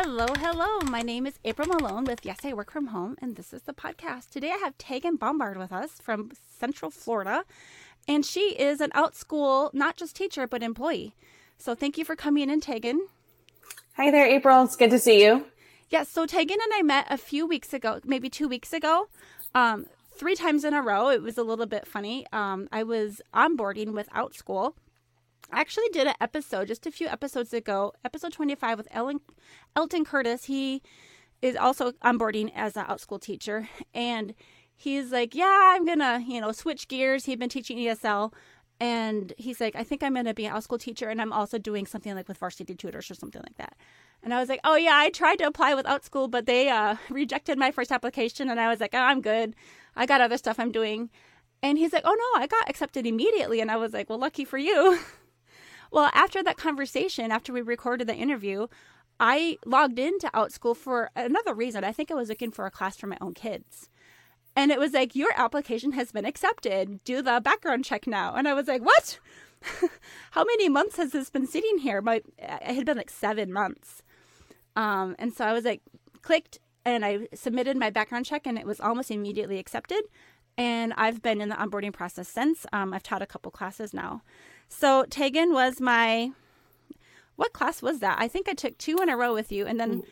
Hello, hello. My name is April Malone with Yes, I Work From Home, and this is the podcast. Today I have Tegan Bombard with us from Central Florida, and she is an Outschool, not just teacher, but employee. So thank you for coming in, Tegan. Hi there, April. It's good to see you. Yes, so Tegan and I met a few weeks ago, maybe two weeks ago, um, three times in a row. It was a little bit funny. Um, I was onboarding with Outschool I actually did an episode just a few episodes ago, episode 25 with Ellen, Elton Curtis. He is also onboarding as an outschool teacher. And he's like, Yeah, I'm going to, you know, switch gears. He'd been teaching ESL. And he's like, I think I'm going to be an outschool teacher. And I'm also doing something like with varsity tutors or something like that. And I was like, Oh, yeah, I tried to apply with Outschool, but they uh, rejected my first application. And I was like, oh, I'm good. I got other stuff I'm doing. And he's like, Oh, no, I got accepted immediately. And I was like, Well, lucky for you. Well, after that conversation, after we recorded the interview, I logged into Outschool for another reason. I think I was looking for a class for my own kids. And it was like, your application has been accepted. Do the background check now. And I was like, what? How many months has this been sitting here? My, it had been like seven months. Um, and so I was like, clicked and I submitted my background check and it was almost immediately accepted. And I've been in the onboarding process since. Um, I've taught a couple classes now. So Tegan was my what class was that? I think I took two in a row with you, and then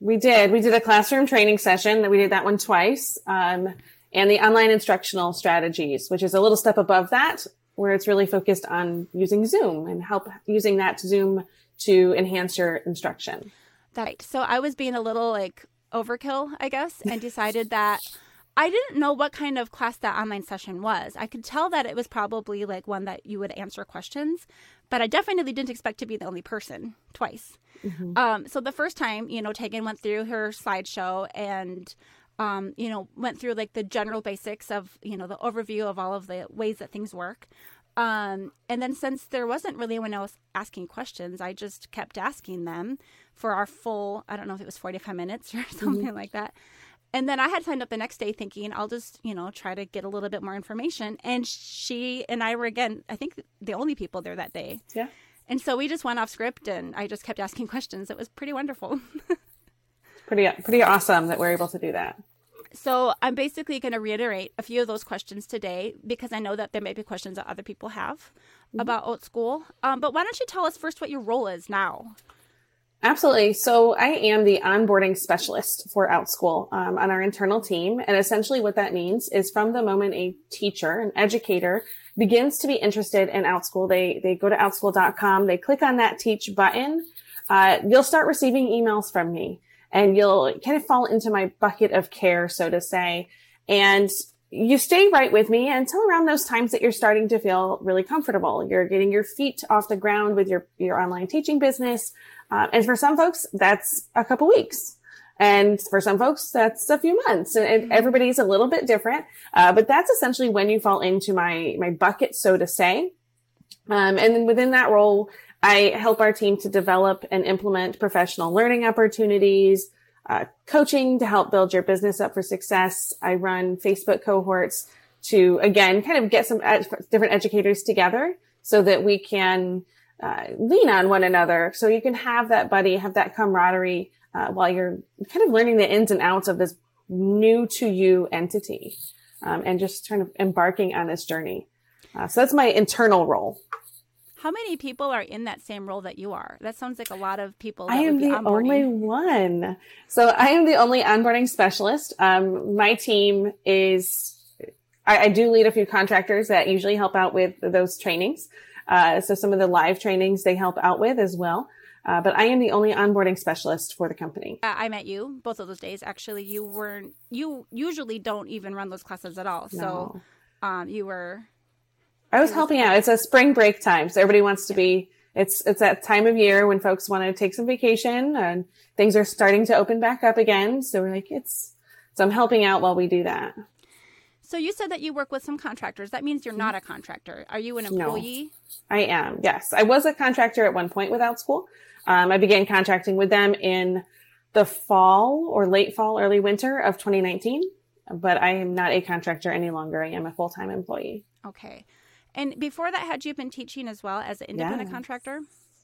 we did. We did a classroom training session. That we did that one twice, um, and the online instructional strategies, which is a little step above that, where it's really focused on using Zoom and help using that Zoom to enhance your instruction. Right. So I was being a little like overkill, I guess, and decided that I didn't know what kind of class that online session was. I could tell that it was probably like one that you would answer questions, but I definitely didn't expect to be the only person twice. Mm-hmm. Um, so the first time, you know, Tegan went through her slideshow and, um, you know, went through like the general basics of, you know, the overview of all of the ways that things work. Um, and then since there wasn't really anyone else asking questions, I just kept asking them for our full, I don't know if it was 45 minutes or something mm-hmm. like that. And then I had signed up the next day thinking I'll just, you know, try to get a little bit more information. And she and I were again, I think the only people there that day. Yeah. And so we just went off script and I just kept asking questions. It was pretty wonderful. pretty pretty awesome that we're able to do that. So I'm basically going to reiterate a few of those questions today because I know that there may be questions that other people have mm-hmm. about Outschool. Um, but why don't you tell us first what your role is now? Absolutely. So I am the onboarding specialist for Outschool um, on our internal team. And essentially what that means is from the moment a teacher, an educator begins to be interested in Outschool, they, they go to outschool.com, they click on that teach button. Uh, you'll start receiving emails from me and you'll kind of fall into my bucket of care, so to say. And you stay right with me until around those times that you're starting to feel really comfortable. You're getting your feet off the ground with your, your online teaching business. Uh, and for some folks, that's a couple weeks. And for some folks, that's a few months. And mm-hmm. everybody's a little bit different. Uh, but that's essentially when you fall into my, my bucket, so to say. Um, and then within that role, I help our team to develop and implement professional learning opportunities, uh, coaching to help build your business up for success. I run Facebook cohorts to, again, kind of get some ed- different educators together so that we can uh, lean on one another so you can have that buddy, have that camaraderie uh, while you're kind of learning the ins and outs of this new to you entity um, and just kind of embarking on this journey. Uh, so that's my internal role. How many people are in that same role that you are? That sounds like a lot of people. I am the only one. So I am the only onboarding specialist. Um, my team is, I, I, do lead a few contractors that usually help out with those trainings. Uh, so some of the live trainings they help out with as well. Uh, but I am the only onboarding specialist for the company. Uh, I met you both of those days. Actually, you weren't. You usually don't even run those classes at all. No. So, um, you were. I was helping out. It's a spring break time, so everybody wants to be. It's it's that time of year when folks want to take some vacation and things are starting to open back up again. So we're like, it's. So I'm helping out while we do that. So you said that you work with some contractors. That means you're not a contractor. Are you an employee? No, I am. Yes, I was a contractor at one point with Outschool. Um, I began contracting with them in the fall or late fall, early winter of 2019. But I am not a contractor any longer. I am a full time employee. Okay. And before that, had you been teaching as well as an independent yeah. contractor?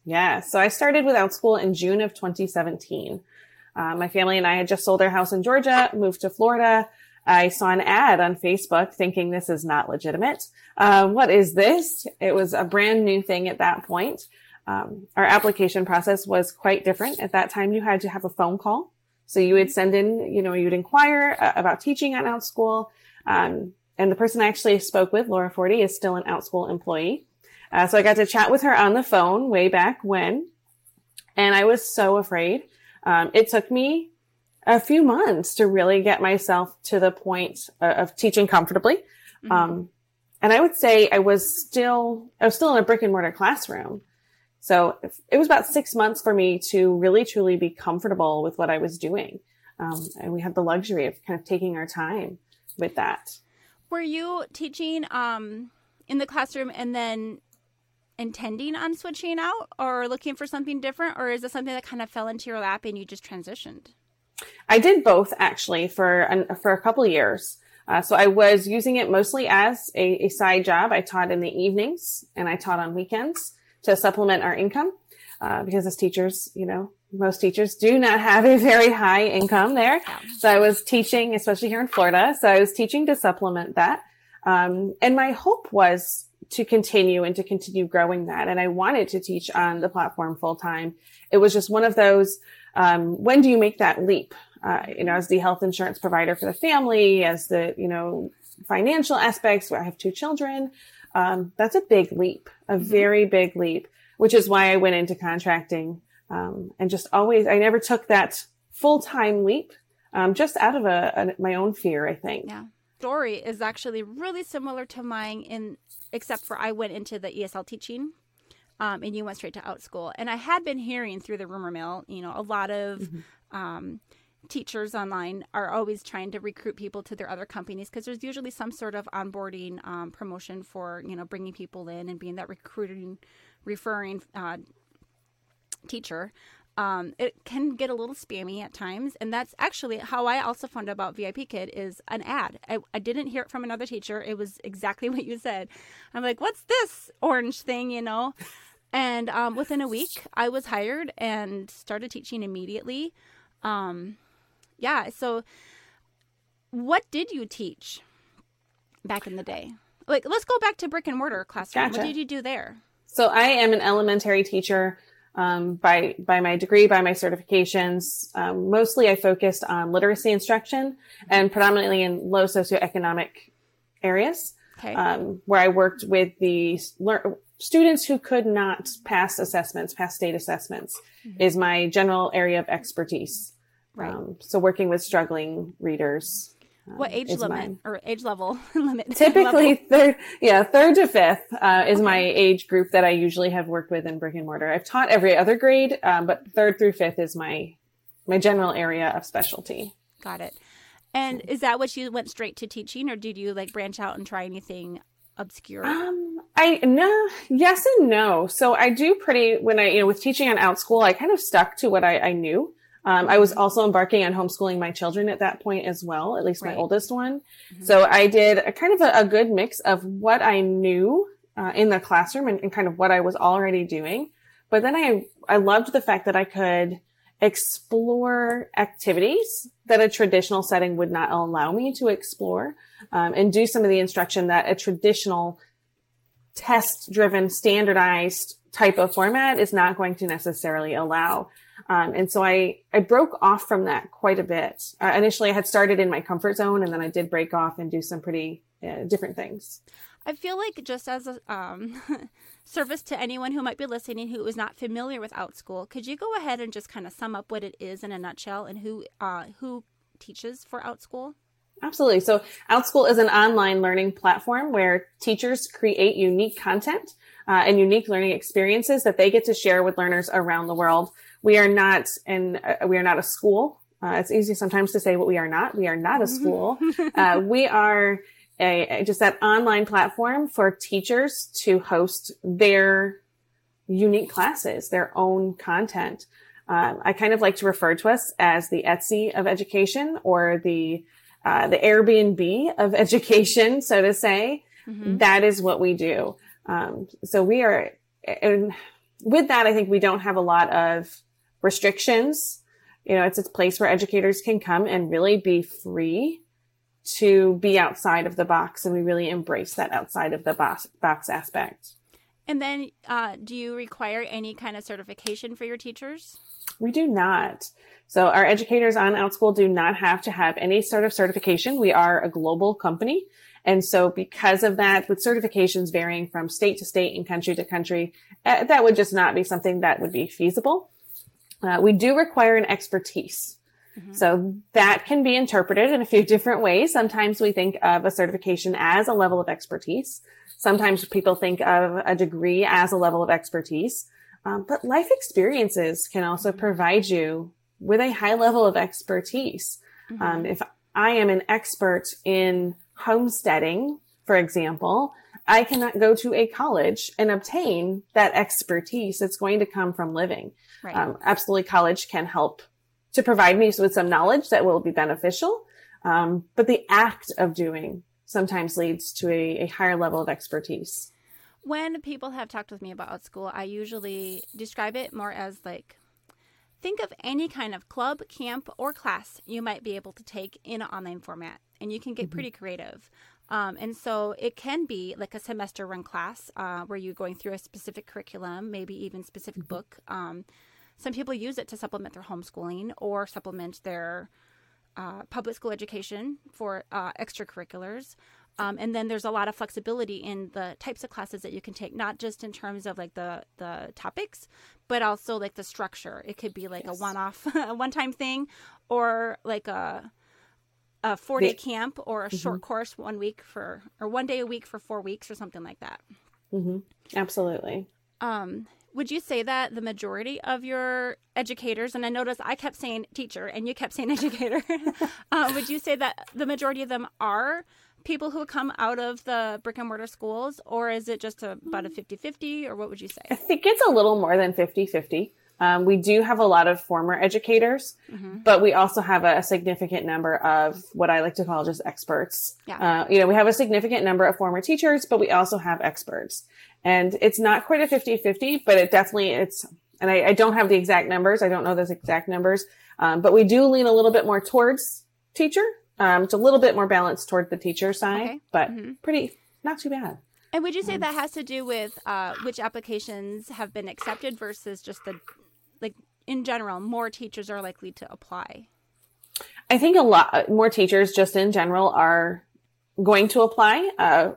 Yeah. So I started with Outschool in June of 2017. Uh, my family and I had just sold our house in Georgia, moved to Florida. I saw an ad on Facebook thinking this is not legitimate. Uh, what is this? It was a brand new thing at that point. Um, our application process was quite different. At that time, you had to have a phone call. So you would send in, you know, you'd inquire uh, about teaching at Outschool. Um, and the person I actually spoke with, Laura Forty, is still an Outschool employee. Uh, so I got to chat with her on the phone way back when. And I was so afraid. Um, it took me a few months to really get myself to the point of teaching comfortably. Mm-hmm. Um, and I would say I was still, I was still in a brick and mortar classroom. So it was about six months for me to really truly be comfortable with what I was doing. Um, and we had the luxury of kind of taking our time with that. Were you teaching um, in the classroom and then intending on switching out or looking for something different? Or is it something that kind of fell into your lap and you just transitioned? I did both actually for an, for a couple years. Uh, so I was using it mostly as a, a, side job. I taught in the evenings and I taught on weekends to supplement our income. Uh, because as teachers, you know, most teachers do not have a very high income there. So I was teaching, especially here in Florida. So I was teaching to supplement that. Um, and my hope was to continue and to continue growing that. And I wanted to teach on the platform full time. It was just one of those, um, when do you make that leap? Uh, you know, as the health insurance provider for the family, as the, you know, financial aspects, where I have two children, um, that's a big leap, a mm-hmm. very big leap, which is why I went into contracting. Um, and just always, I never took that full time leap, um, just out of a, a, my own fear, I think. Yeah. Story is actually really similar to mine in, except for I went into the ESL teaching. Um, and you went straight to Outschool. And I had been hearing through the rumor mill, you know, a lot of mm-hmm. um, teachers online are always trying to recruit people to their other companies because there's usually some sort of onboarding um, promotion for you know bringing people in and being that recruiting referring uh, teacher um, it can get a little spammy at times and that's actually how i also found out about VIPKid is an ad I, I didn't hear it from another teacher it was exactly what you said i'm like what's this orange thing you know and um, within a week i was hired and started teaching immediately um, yeah. So, what did you teach back in the day? Like, let's go back to brick and mortar classroom. Gotcha. What did you do there? So, I am an elementary teacher um, by by my degree, by my certifications. Um, mostly, I focused on literacy instruction and predominantly in low socioeconomic areas, okay. um, where I worked with the lear- students who could not pass assessments, pass state assessments, mm-hmm. is my general area of expertise. Right. Um, so working with struggling readers. Um, what age limit mine. or age level limit? Typically level? third, yeah, third to fifth uh, is okay. my age group that I usually have worked with in brick and mortar. I've taught every other grade, um, but third through fifth is my my general area of specialty. Got it. And is that what you went straight to teaching, or did you like branch out and try anything obscure? Um, I no, yes and no. So I do pretty when I you know with teaching on Outschool, I kind of stuck to what I, I knew. Um, I was also embarking on homeschooling my children at that point as well, at least right. my oldest one. Mm-hmm. So I did a kind of a, a, good mix of what I knew uh, in the classroom and, and, kind of what I was already doing. But then I, I loved the fact that I could explore activities that a traditional setting would not allow me to explore um, and do some of the instruction that a traditional test driven standardized type of format is not going to necessarily allow. Um, and so I, I broke off from that quite a bit. Uh, initially, I had started in my comfort zone, and then I did break off and do some pretty uh, different things. I feel like just as a um, service to anyone who might be listening who is not familiar with Outschool, could you go ahead and just kind of sum up what it is in a nutshell and who uh, who teaches for Outschool? Absolutely. So Outschool is an online learning platform where teachers create unique content uh, and unique learning experiences that they get to share with learners around the world we are not and uh, we are not a school. Uh, it's easy sometimes to say what we are not. We are not a school. uh, we are a, just that online platform for teachers to host their unique classes, their own content. Um, I kind of like to refer to us as the Etsy of education or the uh, the Airbnb of education, so to say. Mm-hmm. That is what we do. Um, so we are, and with that, I think we don't have a lot of restrictions. You know, it's a place where educators can come and really be free to be outside of the box. And we really embrace that outside of the box, box aspect. And then, uh, do you require any kind of certification for your teachers? We do not. So our educators on OutSchool do not have to have any sort of certification. We are a global company. And so because of that, with certifications varying from state to state and country to country, uh, that would just not be something that would be feasible. Uh, we do require an expertise. Mm-hmm. So that can be interpreted in a few different ways. Sometimes we think of a certification as a level of expertise. Sometimes people think of a degree as a level of expertise. Um, but life experiences can also mm-hmm. provide you with a high level of expertise. Mm-hmm. Um, if I am an expert in homesteading, for example, I cannot go to a college and obtain that expertise. It's going to come from living. Right. Um, absolutely, college can help to provide me with some knowledge that will be beneficial. Um, but the act of doing sometimes leads to a, a higher level of expertise. When people have talked with me about school, I usually describe it more as like think of any kind of club, camp, or class you might be able to take in an online format, and you can get mm-hmm. pretty creative. Um, and so it can be like a semester run class uh, where you're going through a specific curriculum, maybe even specific mm-hmm. book. Um, some people use it to supplement their homeschooling or supplement their uh, public school education for uh, extracurriculars. Um, and then there's a lot of flexibility in the types of classes that you can take, not just in terms of like the the topics, but also like the structure. It could be like yes. a one-off, a one-time thing, or like a a four day camp or a mm-hmm. short course one week for or one day a week for four weeks or something like that. Mm-hmm. Absolutely. Um, would you say that the majority of your educators, and I noticed I kept saying teacher and you kept saying educator, uh, would you say that the majority of them are people who come out of the brick and mortar schools, or is it just a, about a 50 50, or what would you say? I think it's a little more than 50 50. Um, we do have a lot of former educators, mm-hmm. but we also have a, a, significant number of what I like to call just experts. Yeah. Uh, you know, we have a significant number of former teachers, but we also have experts. And it's not quite a 50 50, but it definitely, it's, and I, I, don't have the exact numbers. I don't know those exact numbers. Um, but we do lean a little bit more towards teacher. Um, it's a little bit more balanced toward the teacher side, okay. but mm-hmm. pretty, not too bad. And would you say that has to do with uh, which applications have been accepted versus just the, like in general, more teachers are likely to apply? I think a lot more teachers just in general are going to apply. Uh,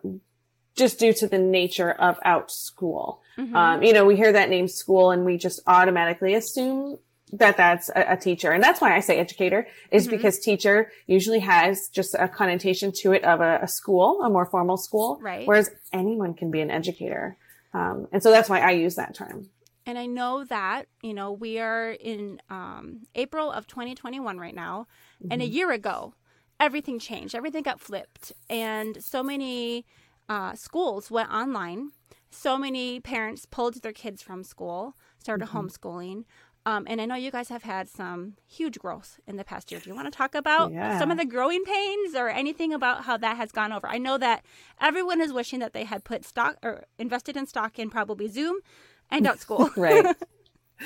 just due to the nature of Outschool. Mm-hmm. Um, you know, we hear that name school and we just automatically assume that that's a, a teacher. And that's why I say educator is mm-hmm. because teacher usually has just a connotation to it of a, a school, a more formal school. Right. Whereas anyone can be an educator. Um, and so that's why I use that term. And I know that, you know, we are in um, April of 2021 right now. Mm-hmm. And a mm-hmm. year ago, everything changed. Everything got flipped. And so many uh, schools went online. So many parents pulled their kids from school, started mm-hmm. homeschooling. Um, and I know you guys have had some huge growth in the past year. Do you want to talk about yeah. some of the growing pains or anything about how that has gone over? I know that everyone is wishing that they had put stock or invested in stock in probably Zoom and Outschool. right. uh,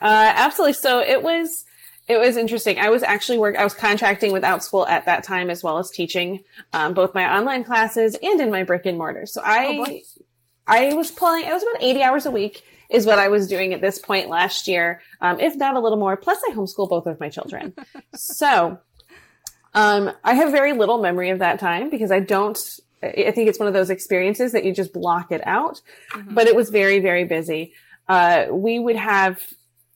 absolutely. So it was it was interesting. I was actually work. I was contracting with Outschool at that time, as well as teaching um, both my online classes and in my brick and mortar. So I, oh I was pulling. It was about eighty hours a week is what I was doing at this point last year, um, if not a little more. Plus, I homeschool both of my children, so um, I have very little memory of that time because I don't. I think it's one of those experiences that you just block it out. Mm-hmm. But it was very, very busy. Uh, we would have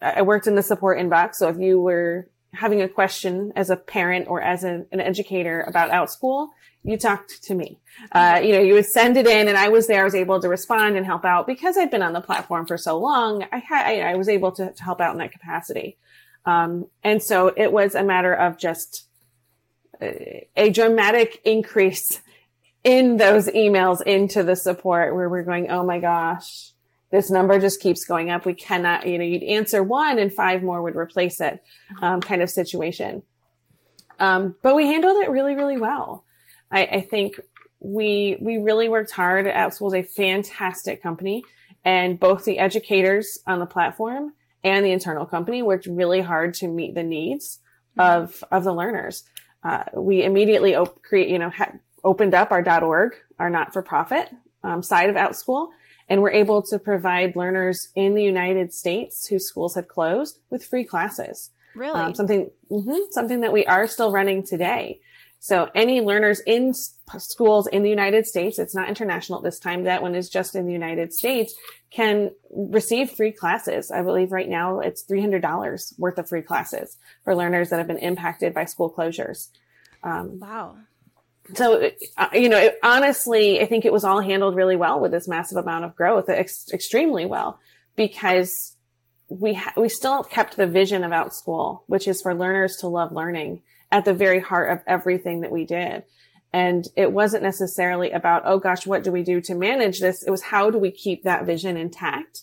I worked in the support inbox. So if you were having a question as a parent or as an, an educator about Outschool, you talked to me. Uh, you know, you would send it in and I was there. I was able to respond and help out because I'd been on the platform for so long. I had, I, I was able to, to, help out in that capacity. Um, and so it was a matter of just a, a dramatic increase in those emails into the support where we're going, Oh my gosh, this number just keeps going up. We cannot, you know, you'd answer one and five more would replace it, um, kind of situation. Um, but we handled it really, really well. I, I think we we really worked hard. Outschool is a fantastic company, And both the educators on the platform and the internal company worked really hard to meet the needs of, of the learners. Uh, we immediately op- create, you know, ha- opened up our .org, our not-for-profit um, side of OutSchool, and we're able to provide learners in the United States whose schools had closed with free classes. Really? Um, something, mm-hmm, something that we are still running today. So any learners in schools in the United States, it's not international at this time. That one is just in the United States can receive free classes. I believe right now it's $300 worth of free classes for learners that have been impacted by school closures. Um, wow. So, uh, you know, it, honestly, I think it was all handled really well with this massive amount of growth, ex- extremely well, because we ha- we still kept the vision of OutSchool, which is for learners to love learning at the very heart of everything that we did. And it wasn't necessarily about, oh gosh, what do we do to manage this? It was how do we keep that vision intact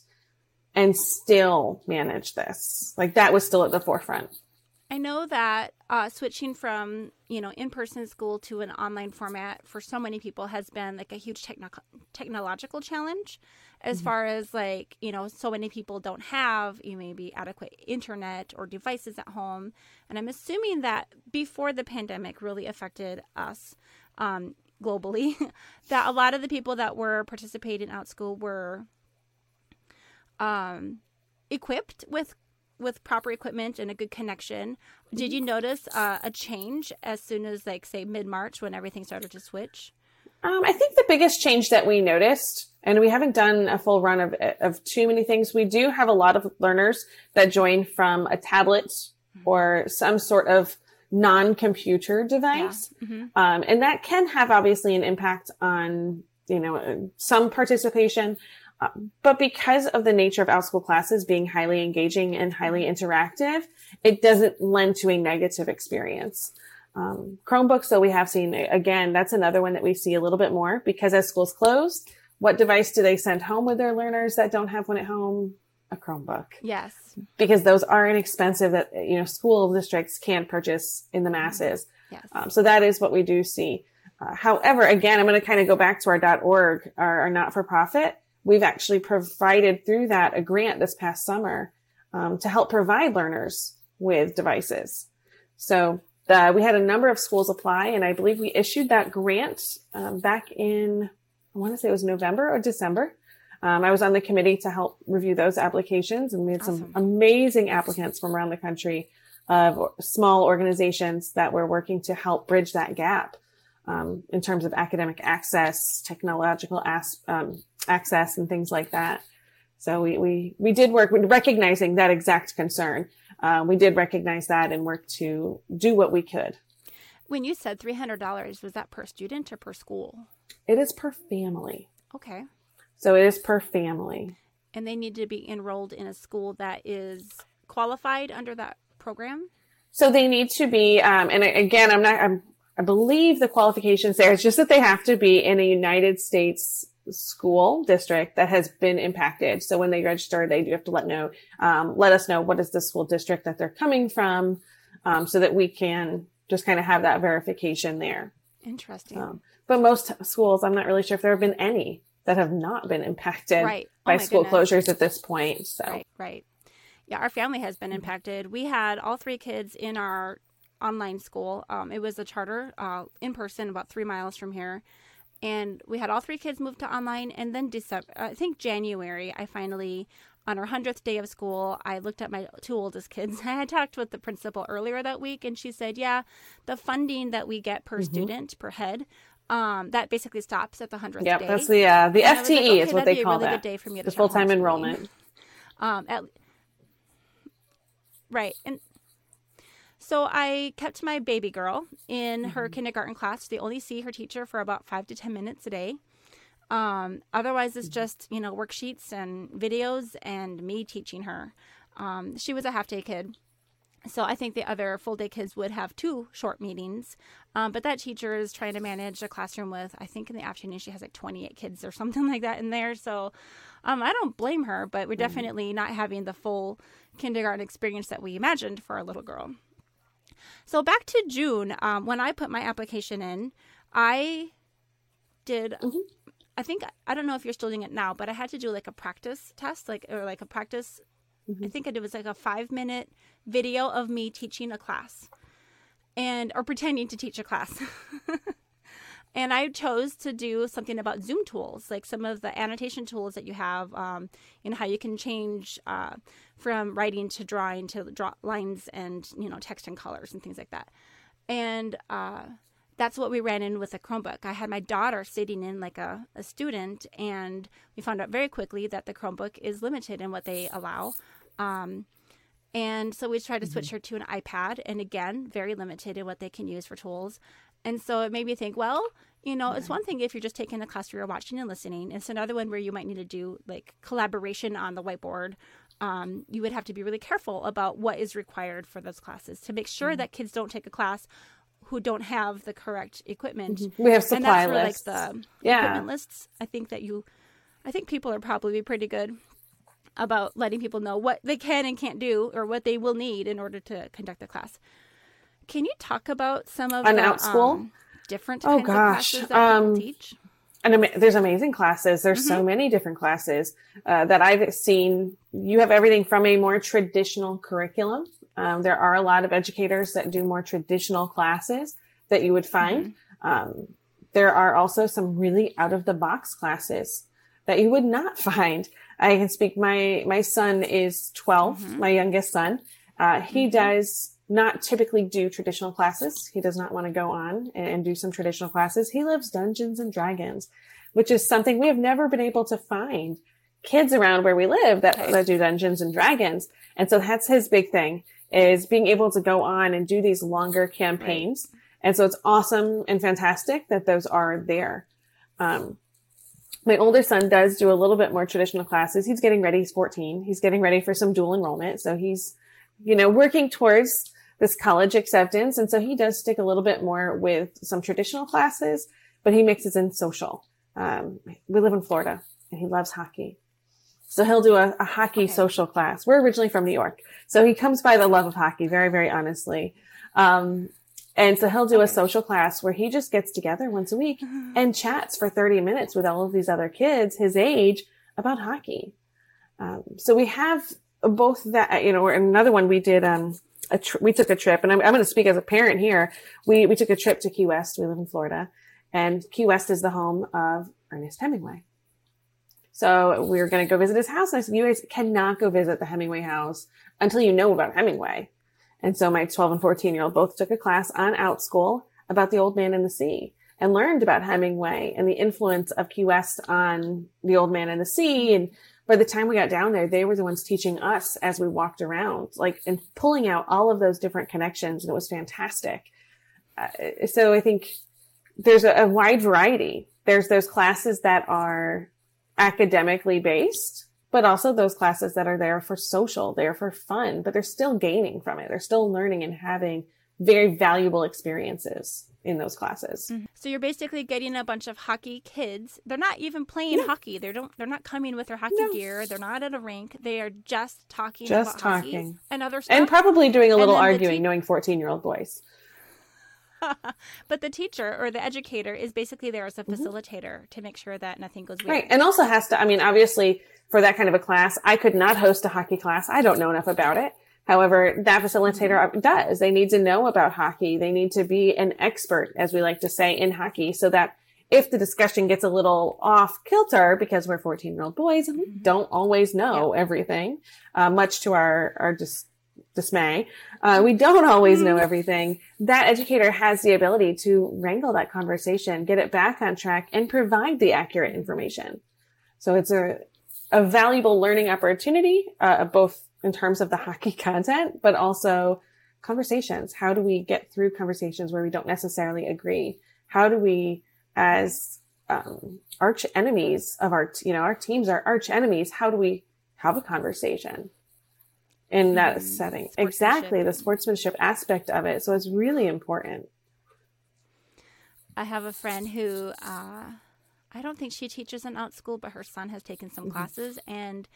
and still manage this? Like that was still at the forefront. I know that uh, switching from you know in-person school to an online format for so many people has been like a huge techno- technological challenge, as mm-hmm. far as like you know so many people don't have you maybe adequate internet or devices at home, and I'm assuming that before the pandemic really affected us um, globally, that a lot of the people that were participating in OutSchool were um, equipped with with proper equipment and a good connection. Did you notice uh, a change as soon as, like, say, mid March when everything started to switch? Um, I think the biggest change that we noticed, and we haven't done a full run of of too many things. We do have a lot of learners that join from a tablet mm-hmm. or some sort of non-computer device, yeah. mm-hmm. um, and that can have obviously an impact on you know some participation. But because of the nature of Outschool classes being highly engaging and highly interactive, it doesn't lend to a negative experience. Um, Chromebooks, though, we have seen again, that's another one that we see a little bit more because as schools close, what device do they send home with their learners that don't have one at home? A Chromebook. Yes. Because those are inexpensive that, you know, school districts can purchase in the masses. Yes. Um, so that is what we do see. Uh, however, again, I'm going to kind of go back to our .org, our, our not-for-profit we've actually provided through that a grant this past summer um, to help provide learners with devices. So uh, we had a number of schools apply, and I believe we issued that grant um, back in I want to say it was November or December. Um, I was on the committee to help review those applications, and we had awesome. some amazing applicants from around the country of small organizations that were working to help bridge that gap um, in terms of academic access, technological as, um, access, and things like that. So we, we, we did work recognizing that exact concern. Uh, we did recognize that and work to do what we could. When you said $300, was that per student or per school? It is per family. Okay. So it is per family. And they need to be enrolled in a school that is qualified under that program? So they need to be, um, and again, I'm not, I'm I believe the qualifications there. It's just that they have to be in a United States school district that has been impacted. So when they register, they do have to let know, um, let us know what is the school district that they're coming from, um, so that we can just kind of have that verification there. Interesting. Um, but most schools, I'm not really sure if there have been any that have not been impacted right. oh by school goodness. closures at this point. So right, right. Yeah, our family has been impacted. We had all three kids in our online school. Um, it was a charter uh, in person, about three miles from here. And we had all three kids move to online. And then December, I think January, I finally, on our 100th day of school, I looked at my two oldest kids. I had talked with the principal earlier that week, and she said, Yeah, the funding that we get per mm-hmm. student, per head, um, that basically stops at the 100th yep, day. that's the, uh, the FTE like, okay, is what they call really that. Good day for me the full time enrollment. Um, at, right. And so I kept my baby girl in her mm-hmm. kindergarten class. They only see her teacher for about five to 10 minutes a day. Um, otherwise, it's mm-hmm. just, you know, worksheets and videos and me teaching her. Um, she was a half day kid. So I think the other full day kids would have two short meetings. Um, but that teacher is trying to manage a classroom with, I think in the afternoon, she has like 28 kids or something like that in there. So um, I don't blame her, but we're definitely not having the full kindergarten experience that we imagined for our little girl. So back to June, um, when I put my application in, I did. Mm-hmm. I think I don't know if you're still doing it now, but I had to do like a practice test, like or like a practice. Mm-hmm. I think it was like a five minute video of me teaching a class, and or pretending to teach a class. and I chose to do something about Zoom tools, like some of the annotation tools that you have, um, and how you can change uh, from writing to drawing to draw lines and you know text and colors and things like that. And uh, that's what we ran in with a Chromebook. I had my daughter sitting in like a, a student, and we found out very quickly that the Chromebook is limited in what they allow. Um, and so we tried to switch mm-hmm. her to an iPad, and again, very limited in what they can use for tools. And so it made me think, well, you know, it's one thing if you're just taking a class where you're watching and listening. It's another one where you might need to do like collaboration on the whiteboard. Um, you would have to be really careful about what is required for those classes to make sure mm-hmm. that kids don't take a class who don't have the correct equipment. Mm-hmm. We have supply and that's lists. For, like the yeah. equipment lists. I think that you, I think people are probably pretty good about letting people know what they can and can't do or what they will need in order to conduct the class. Can you talk about some of an the, Outschool? Um, different oh gosh um, teach? And there's amazing classes. There's mm-hmm. so many different classes uh, that I've seen. You have everything from a more traditional curriculum. Um, there are a lot of educators that do more traditional classes that you would find. Mm-hmm. Um, there are also some really out of the box classes that you would not find. I can speak. My my son is 12, mm-hmm. my youngest son. Uh, he mm-hmm. does not typically do traditional classes. He does not want to go on and do some traditional classes. He loves Dungeons and Dragons, which is something we have never been able to find kids around where we live that, that do Dungeons and Dragons. And so that's his big thing is being able to go on and do these longer campaigns. Right. And so it's awesome and fantastic that those are there. Um, my older son does do a little bit more traditional classes. He's getting ready. He's 14. He's getting ready for some dual enrollment. So he's, you know, working towards this college acceptance. And so he does stick a little bit more with some traditional classes, but he mixes in social. Um, we live in Florida and he loves hockey. So he'll do a, a hockey okay. social class. We're originally from New York. So he comes by the love of hockey very, very honestly. Um, and so he'll do okay. a social class where he just gets together once a week and chats for 30 minutes with all of these other kids his age about hockey. Um, so we have both that, you know, or another one we did, um, a tr- we took a trip, and I'm, I'm going to speak as a parent here. We we took a trip to Key West. We live in Florida, and Key West is the home of Ernest Hemingway. So we were going to go visit his house. And I said, you guys cannot go visit the Hemingway house until you know about Hemingway. And so my 12 and 14 year old both took a class on Outschool about the old man in the sea and learned about Hemingway and the influence of Key West on the old man in the sea and by the time we got down there, they were the ones teaching us as we walked around, like, and pulling out all of those different connections. And it was fantastic. Uh, so I think there's a, a wide variety. There's those classes that are academically based, but also those classes that are there for social, they're for fun, but they're still gaining from it. They're still learning and having very valuable experiences in those classes. Mm-hmm. So you're basically getting a bunch of hockey kids. They're not even playing yeah. hockey. They don't. They're not coming with their hockey no. gear. They're not at a rink. They are just talking just about talking and other stuff, and probably doing a little arguing, te- knowing fourteen year old boys. but the teacher or the educator is basically there as a mm-hmm. facilitator mm-hmm. to make sure that nothing goes weird. Right, and also has to. I mean, obviously, for that kind of a class, I could not host a hockey class. I don't know enough about it. However, that facilitator does. They need to know about hockey. They need to be an expert, as we like to say, in hockey so that if the discussion gets a little off kilter because we're 14 year old boys and we mm-hmm. don't always know yeah. everything, uh, much to our, our dis- dismay, uh, we don't always know mm-hmm. everything. That educator has the ability to wrangle that conversation, get it back on track and provide the accurate information. So it's a, a valuable learning opportunity, uh, both in terms of the hockey content, but also conversations. How do we get through conversations where we don't necessarily agree? How do we, as um, arch enemies of our, you know, our teams are arch enemies. How do we have a conversation in that mm-hmm. setting? Exactly, the sportsmanship aspect of it. So it's really important. I have a friend who, uh, I don't think she teaches in Outschool, but her son has taken some mm-hmm. classes and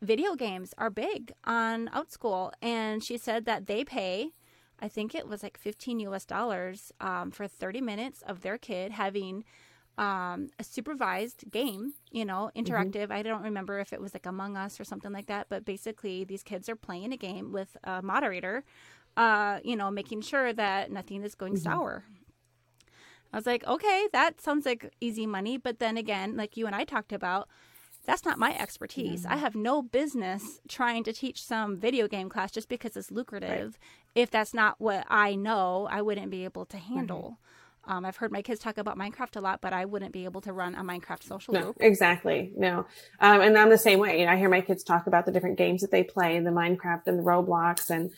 video games are big on Outschool, and she said that they pay. I think it was like 15 US dollars um, for 30 minutes of their kid having um, a supervised game, you know, mm-hmm. interactive. Mm-hmm. I don't remember if it was like Among Us or something like that, but basically these kids are playing a game with a moderator, uh, you know, making sure that nothing is going mm-hmm. sour. I was like, okay, that sounds like easy money. But then again, like you and I talked about, that's not my expertise. Mm-hmm. I have no business trying to teach some video game class just because it's lucrative. Right. If that's not what I know, I wouldn't be able to handle. Mm-hmm. Um, I've heard my kids talk about Minecraft a lot, but I wouldn't be able to run a Minecraft social no, group. Exactly. No. Um, and I'm the same way. You know, I hear my kids talk about the different games that they play, the Minecraft and the Roblox, and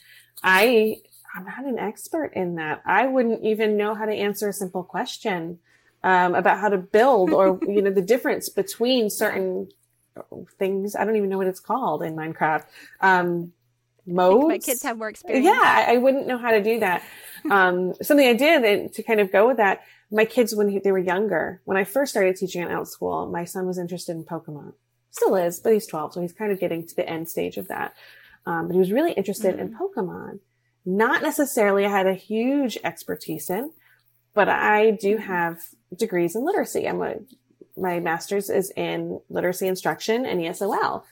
I I'm not an expert in that. I wouldn't even know how to answer a simple question um, about how to build or you know the difference between certain things. I don't even know what it's called in Minecraft. Um, modes. My kids have more experience. Yeah, I, I wouldn't know how to do that. Um, something I did and to kind of go with that. My kids, when he, they were younger, when I first started teaching at Outschool, my son was interested in Pokemon. Still is, but he's 12, so he's kind of getting to the end stage of that. Um, but he was really interested mm-hmm. in Pokemon not necessarily I had a huge expertise in, but I do mm-hmm. have degrees in literacy. I'm a, my master's is in literacy instruction and ESOL.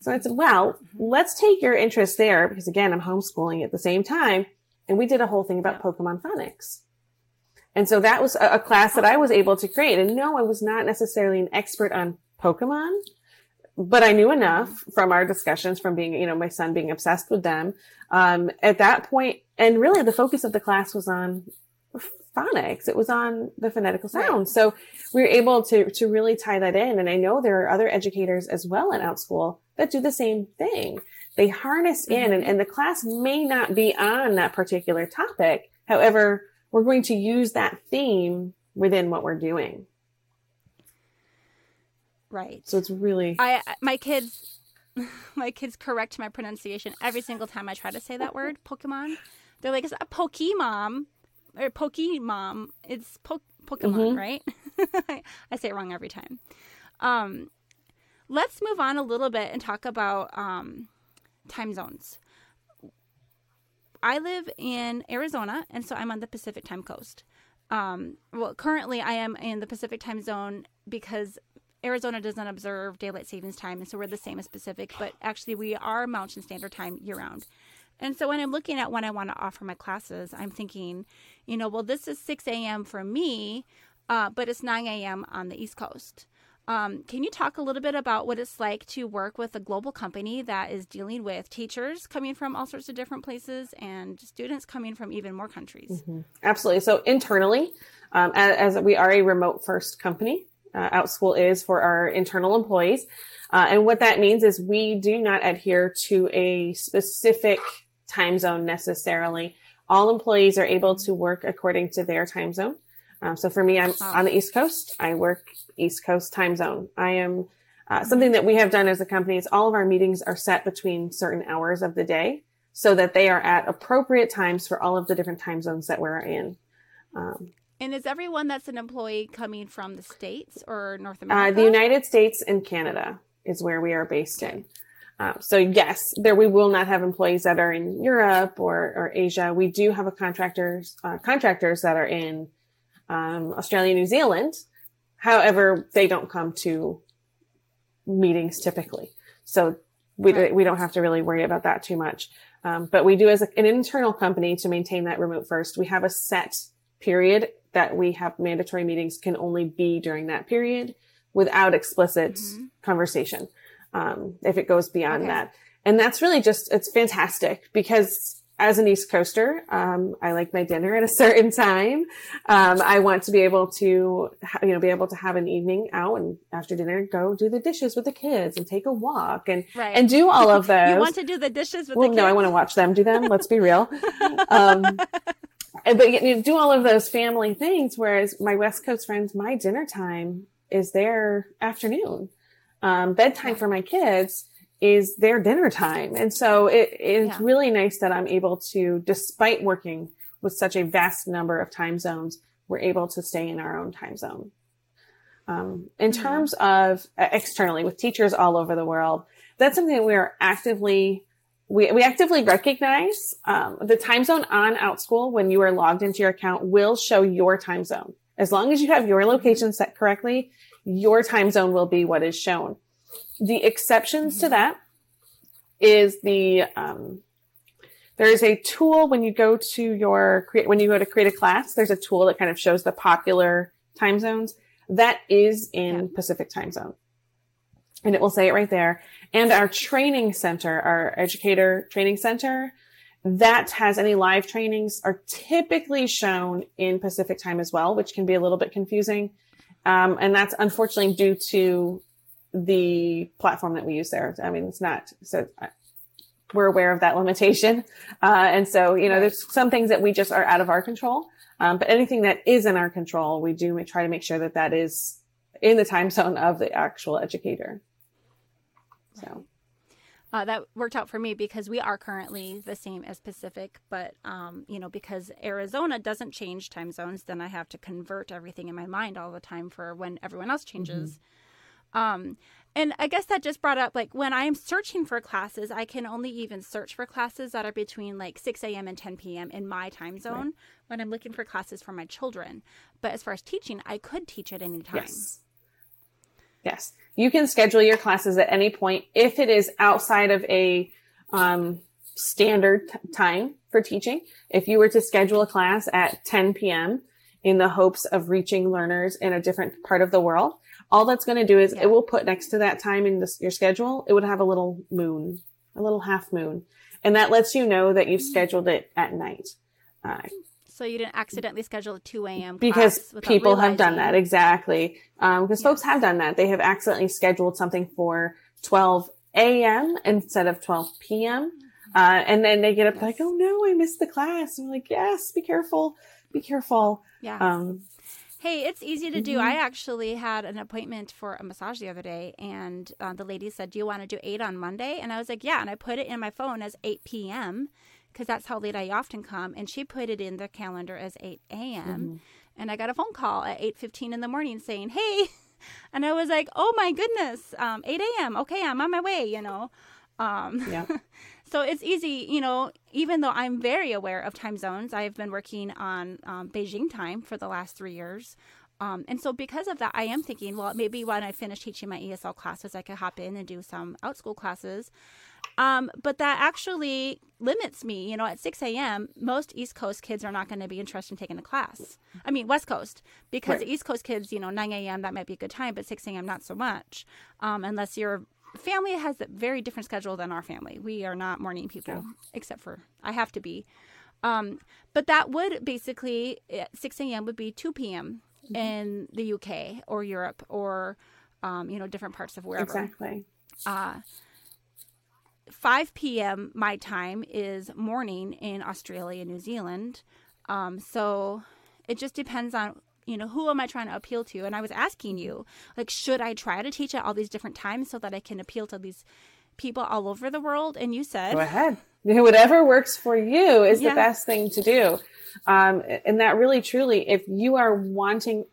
So I said, well, mm-hmm. let's take your interest there because again, I'm homeschooling at the same time. And we did a whole thing about Pokemon phonics. And so that was a, a class that I was able to create. And no, I was not necessarily an expert on Pokemon, but I knew enough from our discussions from being, you know, my son being obsessed with them. Um, at that point, and really the focus of the class was on phonics. It was on the phonetical sounds. Right. So we were able to, to really tie that in. And I know there are other educators as well in Outschool that do the same thing. They harness in mm-hmm. and, and the class may not be on that particular topic. However, we're going to use that theme within what we're doing. Right. So it's really I my kids my kids correct my pronunciation every single time I try to say that word, Pokemon. They're like, it's a Pokemon or Pokemon. It's po- Pokemon, mm-hmm. right? I say it wrong every time. Um, let's move on a little bit and talk about um, time zones. I live in Arizona, and so I'm on the Pacific time coast. Um, well, currently I am in the Pacific time zone because Arizona doesn't observe daylight savings time, and so we're the same as Pacific, but actually we are Mountain Standard Time year round. And so when I'm looking at when I want to offer my classes, I'm thinking, you know, well, this is 6 a.m. for me, uh, but it's 9 a.m. on the East Coast. Um, can you talk a little bit about what it's like to work with a global company that is dealing with teachers coming from all sorts of different places and students coming from even more countries? Mm-hmm. Absolutely. So internally, um, as, as, we are a remote first company, uh, OutSchool is for our internal employees. Uh, and what that means is we do not adhere to a specific time zone necessarily. All employees are able to work according to their time zone. Um, so for me, I'm on the East Coast. I work East Coast time zone. I am uh, something that we have done as a company is all of our meetings are set between certain hours of the day so that they are at appropriate times for all of the different time zones that we're in. Um, and is everyone that's an employee coming from the States or North America? Uh, the United States and Canada is where we are based in. Uh, so yes, there we will not have employees that are in Europe or, or Asia. We do have a contractors uh, contractors that are in um, Australia, New Zealand. However, they don't come to meetings typically, so we right. we don't have to really worry about that too much. Um, but we do as a, an internal company to maintain that remote first. We have a set period that we have mandatory meetings can only be during that period without explicit mm-hmm. conversation. Um, if it goes beyond okay. that. And that's really just, it's fantastic because as an East Coaster, um, I like my dinner at a certain time. Um, I want to be able to, ha- you know, be able to have an evening out and after dinner go do the dishes with the kids and take a walk and right. and do all of those. you want to do the dishes with well, the kids? no, I want to watch them do them. Let's be real. Um, but you do all of those family things. Whereas my West Coast friends, my dinner time is their afternoon. Um, bedtime for my kids is their dinner time. And so it is yeah. really nice that I'm able to, despite working with such a vast number of time zones, we're able to stay in our own time zone. Um, in mm-hmm. terms of uh, externally with teachers all over the world, that's something that we are actively we, we actively recognize um, the time zone on OutSchool when you are logged into your account will show your time zone. As long as you have your location set correctly, your time zone will be what is shown. The exceptions to that is the um, there is a tool when you go to your create when you go to create a class. There's a tool that kind of shows the popular time zones that is in yeah. Pacific time zone, and it will say it right there. And our training center, our educator training center, that has any live trainings are typically shown in Pacific time as well, which can be a little bit confusing. Um, and that's unfortunately due to the platform that we use there. I mean, it's not so uh, we're aware of that limitation. Uh, and so, you know, there's some things that we just are out of our control. Um, but anything that is in our control, we do try to make sure that that is in the time zone of the actual educator. So. Uh, that worked out for me because we are currently the same as Pacific, but um, you know because Arizona doesn't change time zones, then I have to convert everything in my mind all the time for when everyone else changes. Mm-hmm. Um, and I guess that just brought up like when I'm searching for classes, I can only even search for classes that are between like 6 a.m. and 10 p.m. in my time zone right. when I'm looking for classes for my children. But as far as teaching, I could teach at any time. Yes. Yes. You can schedule your classes at any point if it is outside of a um, standard t- time for teaching. If you were to schedule a class at 10 p.m. in the hopes of reaching learners in a different part of the world, all that's going to do is yeah. it will put next to that time in this, your schedule, it would have a little moon, a little half moon. And that lets you know that you've mm. scheduled it at night. Uh, so you didn't accidentally schedule a 2 a.m. Because people have done that. Exactly. Um, because yes. folks have done that. They have accidentally scheduled something for 12 a.m. instead of 12 p.m. Uh, and then they get up yes. like, oh no, I missed the class. And I'm like, yes, be careful. Be careful. Yeah. Um, Hey, it's easy to do. Mm-hmm. I actually had an appointment for a massage the other day, and uh, the lady said, "Do you want to do eight on Monday?" And I was like, "Yeah." And I put it in my phone as eight p.m. because that's how late I often come. And she put it in the calendar as eight a.m. Mm-hmm. And I got a phone call at eight fifteen in the morning saying, "Hey," and I was like, "Oh my goodness, um, eight a.m. Okay, I'm on my way." You know. Um, yeah. So it's easy, you know, even though I'm very aware of time zones, I've been working on um, Beijing time for the last three years. Um, and so because of that, I am thinking, well, maybe when I finish teaching my ESL classes, I could hop in and do some Outschool classes. Um, but that actually limits me. You know, at 6 a.m., most East Coast kids are not going to be interested in taking a class. I mean, West Coast, because right. East Coast kids, you know, 9 a.m., that might be a good time, but 6 a.m., not so much, um, unless you're family has a very different schedule than our family. We are not morning people, yeah. except for I have to be. Um, but that would basically at 6 a.m. would be 2 p.m. Mm-hmm. in the UK or Europe or um, you know different parts of wherever. Exactly. Uh, 5 p.m. my time is morning in Australia, New Zealand. Um, so it just depends on you know, who am I trying to appeal to? And I was asking you, like, should I try to teach at all these different times so that I can appeal to these people all over the world? And you said, go ahead. Whatever works for you is yeah. the best thing to do. Um, and that really, truly, if you are wanting,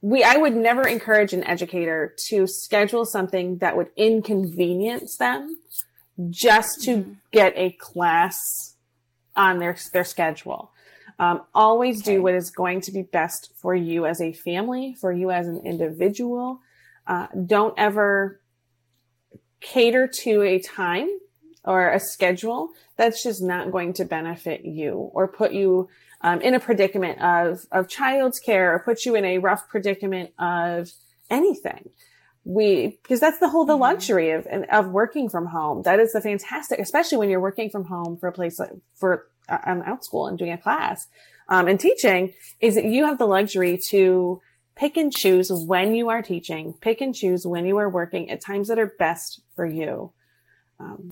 we, I would never encourage an educator to schedule something that would inconvenience them just to mm-hmm. get a class on their, their schedule. Um, always okay. do what is going to be best for you as a family, for you as an individual. Uh, don't ever cater to a time or a schedule that's just not going to benefit you or put you um, in a predicament of of child's care or put you in a rough predicament of anything we because that's the whole the mm-hmm. luxury of of working from home that is the fantastic especially when you're working from home for a place like for an Outschool and doing a class um, and teaching is that you have the luxury to pick and choose when you are teaching, pick and choose when you are working at times that are best for you. Um,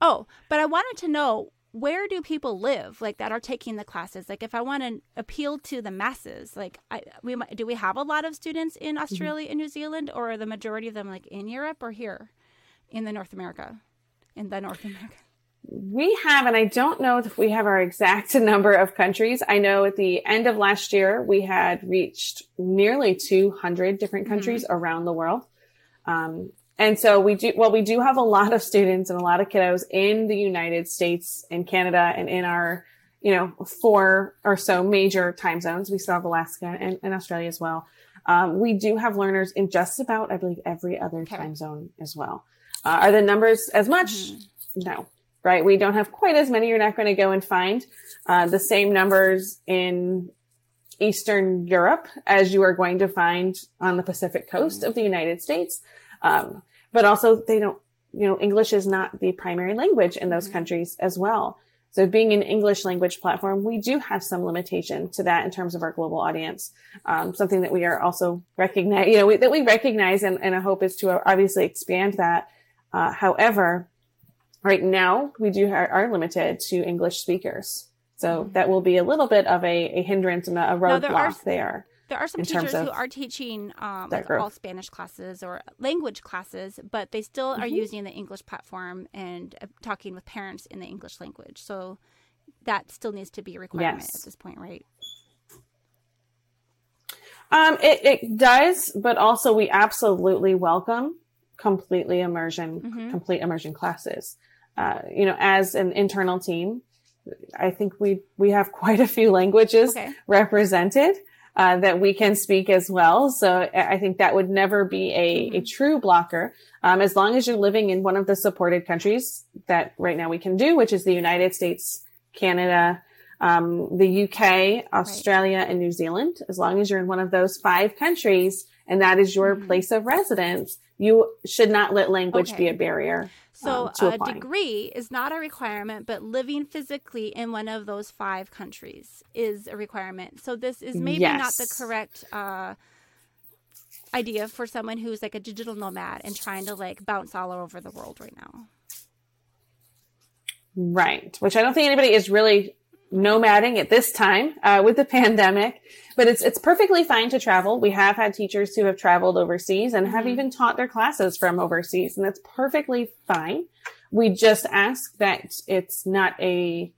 oh, but I wanted to know where do people live like that are taking the classes like if i want to appeal to the masses like i we do we have a lot of students in mm-hmm. australia mm-hmm. and new zealand or are the majority of them like in europe or here in the north america in the north america we have, and I don't know if we have our exact number of countries. I know at the end of last year, we had reached nearly 200 different mm-hmm. countries mm-hmm. around the world. Um, and so we do, well, we do have a lot of students and a lot of kiddos in the United States and Canada and in our you know, four or so major time zones. We still have Alaska and, and Australia as well. Um, we do have learners in just about, I believe, every other okay. time zone as well. Uh, are the numbers as much? Mm-hmm. No, right? We don't have quite as many. You're not going to go and find uh, the same numbers in Eastern Europe as you are going to find on the Pacific coast of the United States. Um, but also they don't, you know, English is not the primary language in those mm-hmm. countries as well. So being an English language platform, we do have some limitation to that in terms of our global audience. Um, something that we are also recognize, you know, we, that we recognize and, and a hope is to obviously expand that. Uh, however, right now we do are, are limited to English speakers. So mm-hmm. that will be a little bit of a, a hindrance and a roadblock there, there. There are some teachers who are teaching um, like all Spanish classes or language classes, but they still mm-hmm. are using the English platform and uh, talking with parents in the English language. So that still needs to be a requirement yes. at this point, right? Um, it, it does, but also we absolutely welcome completely immersion, mm-hmm. complete immersion classes. Uh, you know, as an internal team, I think we we have quite a few languages okay. represented uh, that we can speak as well. So I think that would never be a, a mm-hmm. true blocker. Um, as long as you're living in one of the supported countries that right now we can do, which is the United States, Canada, um, the UK, Australia, right. and New Zealand. As long as you're in one of those five countries and that is your mm-hmm. place of residence, you should not let language okay. be a barrier. So um, a degree is not a requirement, but living physically in one of those five countries is a requirement. So this is maybe yes. not the correct uh, idea for someone who's like a digital nomad and trying to like bounce all over the world right now. Right, which I don't think anybody is really nomading at this time uh, with the pandemic, but it's it's perfectly fine to travel. We have had teachers who have traveled overseas and have mm-hmm. even taught their classes from overseas, and that's perfectly fine. We just ask that it's not a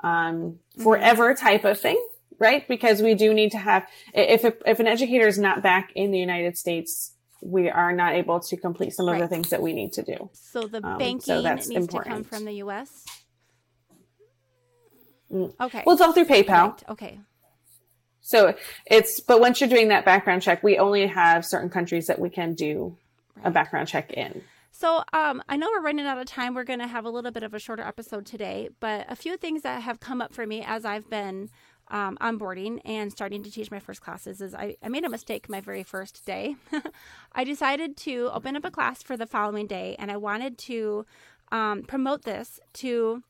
um, forever type of thing, right? Because we do need to have if a, if an educator is not back in the United States. We are not able to complete some right. of the things that we need to do. So the banking um, so needs important. to come from the U.S. Okay. Well, it's all through PayPal. Right. Okay. So it's, but once you're doing that background check, we only have certain countries that we can do right. a background check in. So um, I know we're running out of time. We're going to have a little bit of a shorter episode today, but a few things that have come up for me as I've been um, onboarding and starting to teach my first classes is I, I made a mistake my very first day. I decided to open up a class for the following day, and I wanted to um, promote this to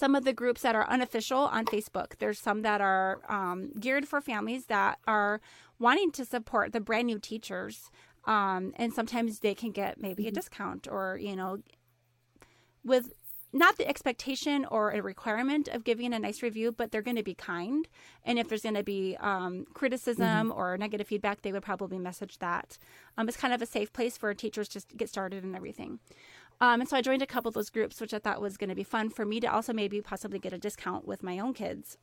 some of the groups that are unofficial on Facebook. There's some that are um, geared for families that are wanting to support the brand new teachers. Um, and sometimes they can get maybe a mm-hmm. discount or, you know, with not the expectation or a requirement of giving a nice review, but they're going to be kind. And if there's going to be um, criticism mm-hmm. or negative feedback, they would probably message that. Um, it's kind of a safe place for teachers to get started and everything. Um, and so I joined a couple of those groups, which I thought was going to be fun for me to also maybe possibly get a discount with my own kids.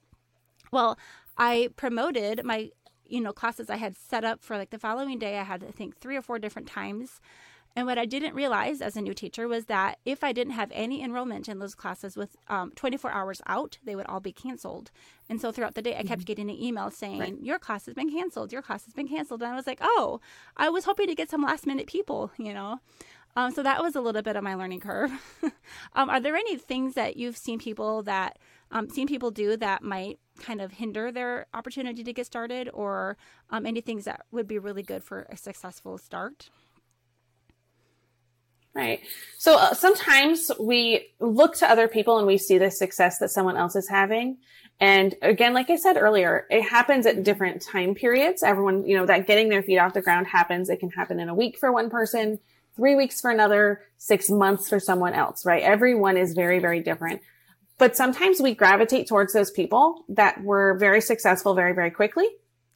Well, I promoted my, you know, classes I had set up for like the following day. I had, I think, three or four different times. And what I didn't realize as a new teacher was that if I didn't have any enrollment in those classes with um, 24 hours out, they would all be canceled. And so throughout the day, I kept mm-hmm. getting an email saying, right. Your class has been canceled. Your class has been canceled. And I was like, Oh, I was hoping to get some last minute people, you know? Um, so that was a little bit of my learning curve. um, are there any things that you've seen people that um, seen people do that might kind of hinder their opportunity to get started, or um, any things that would be really good for a successful start? Right. So uh, sometimes we look to other people and we see the success that someone else is having. And again, like I said earlier, it happens at different time periods. Everyone, you know, that getting their feet off the ground happens. It can happen in a week for one person three weeks for another, six months for someone else, right? Everyone is very, very different. But sometimes we gravitate towards those people that were very successful very, very quickly,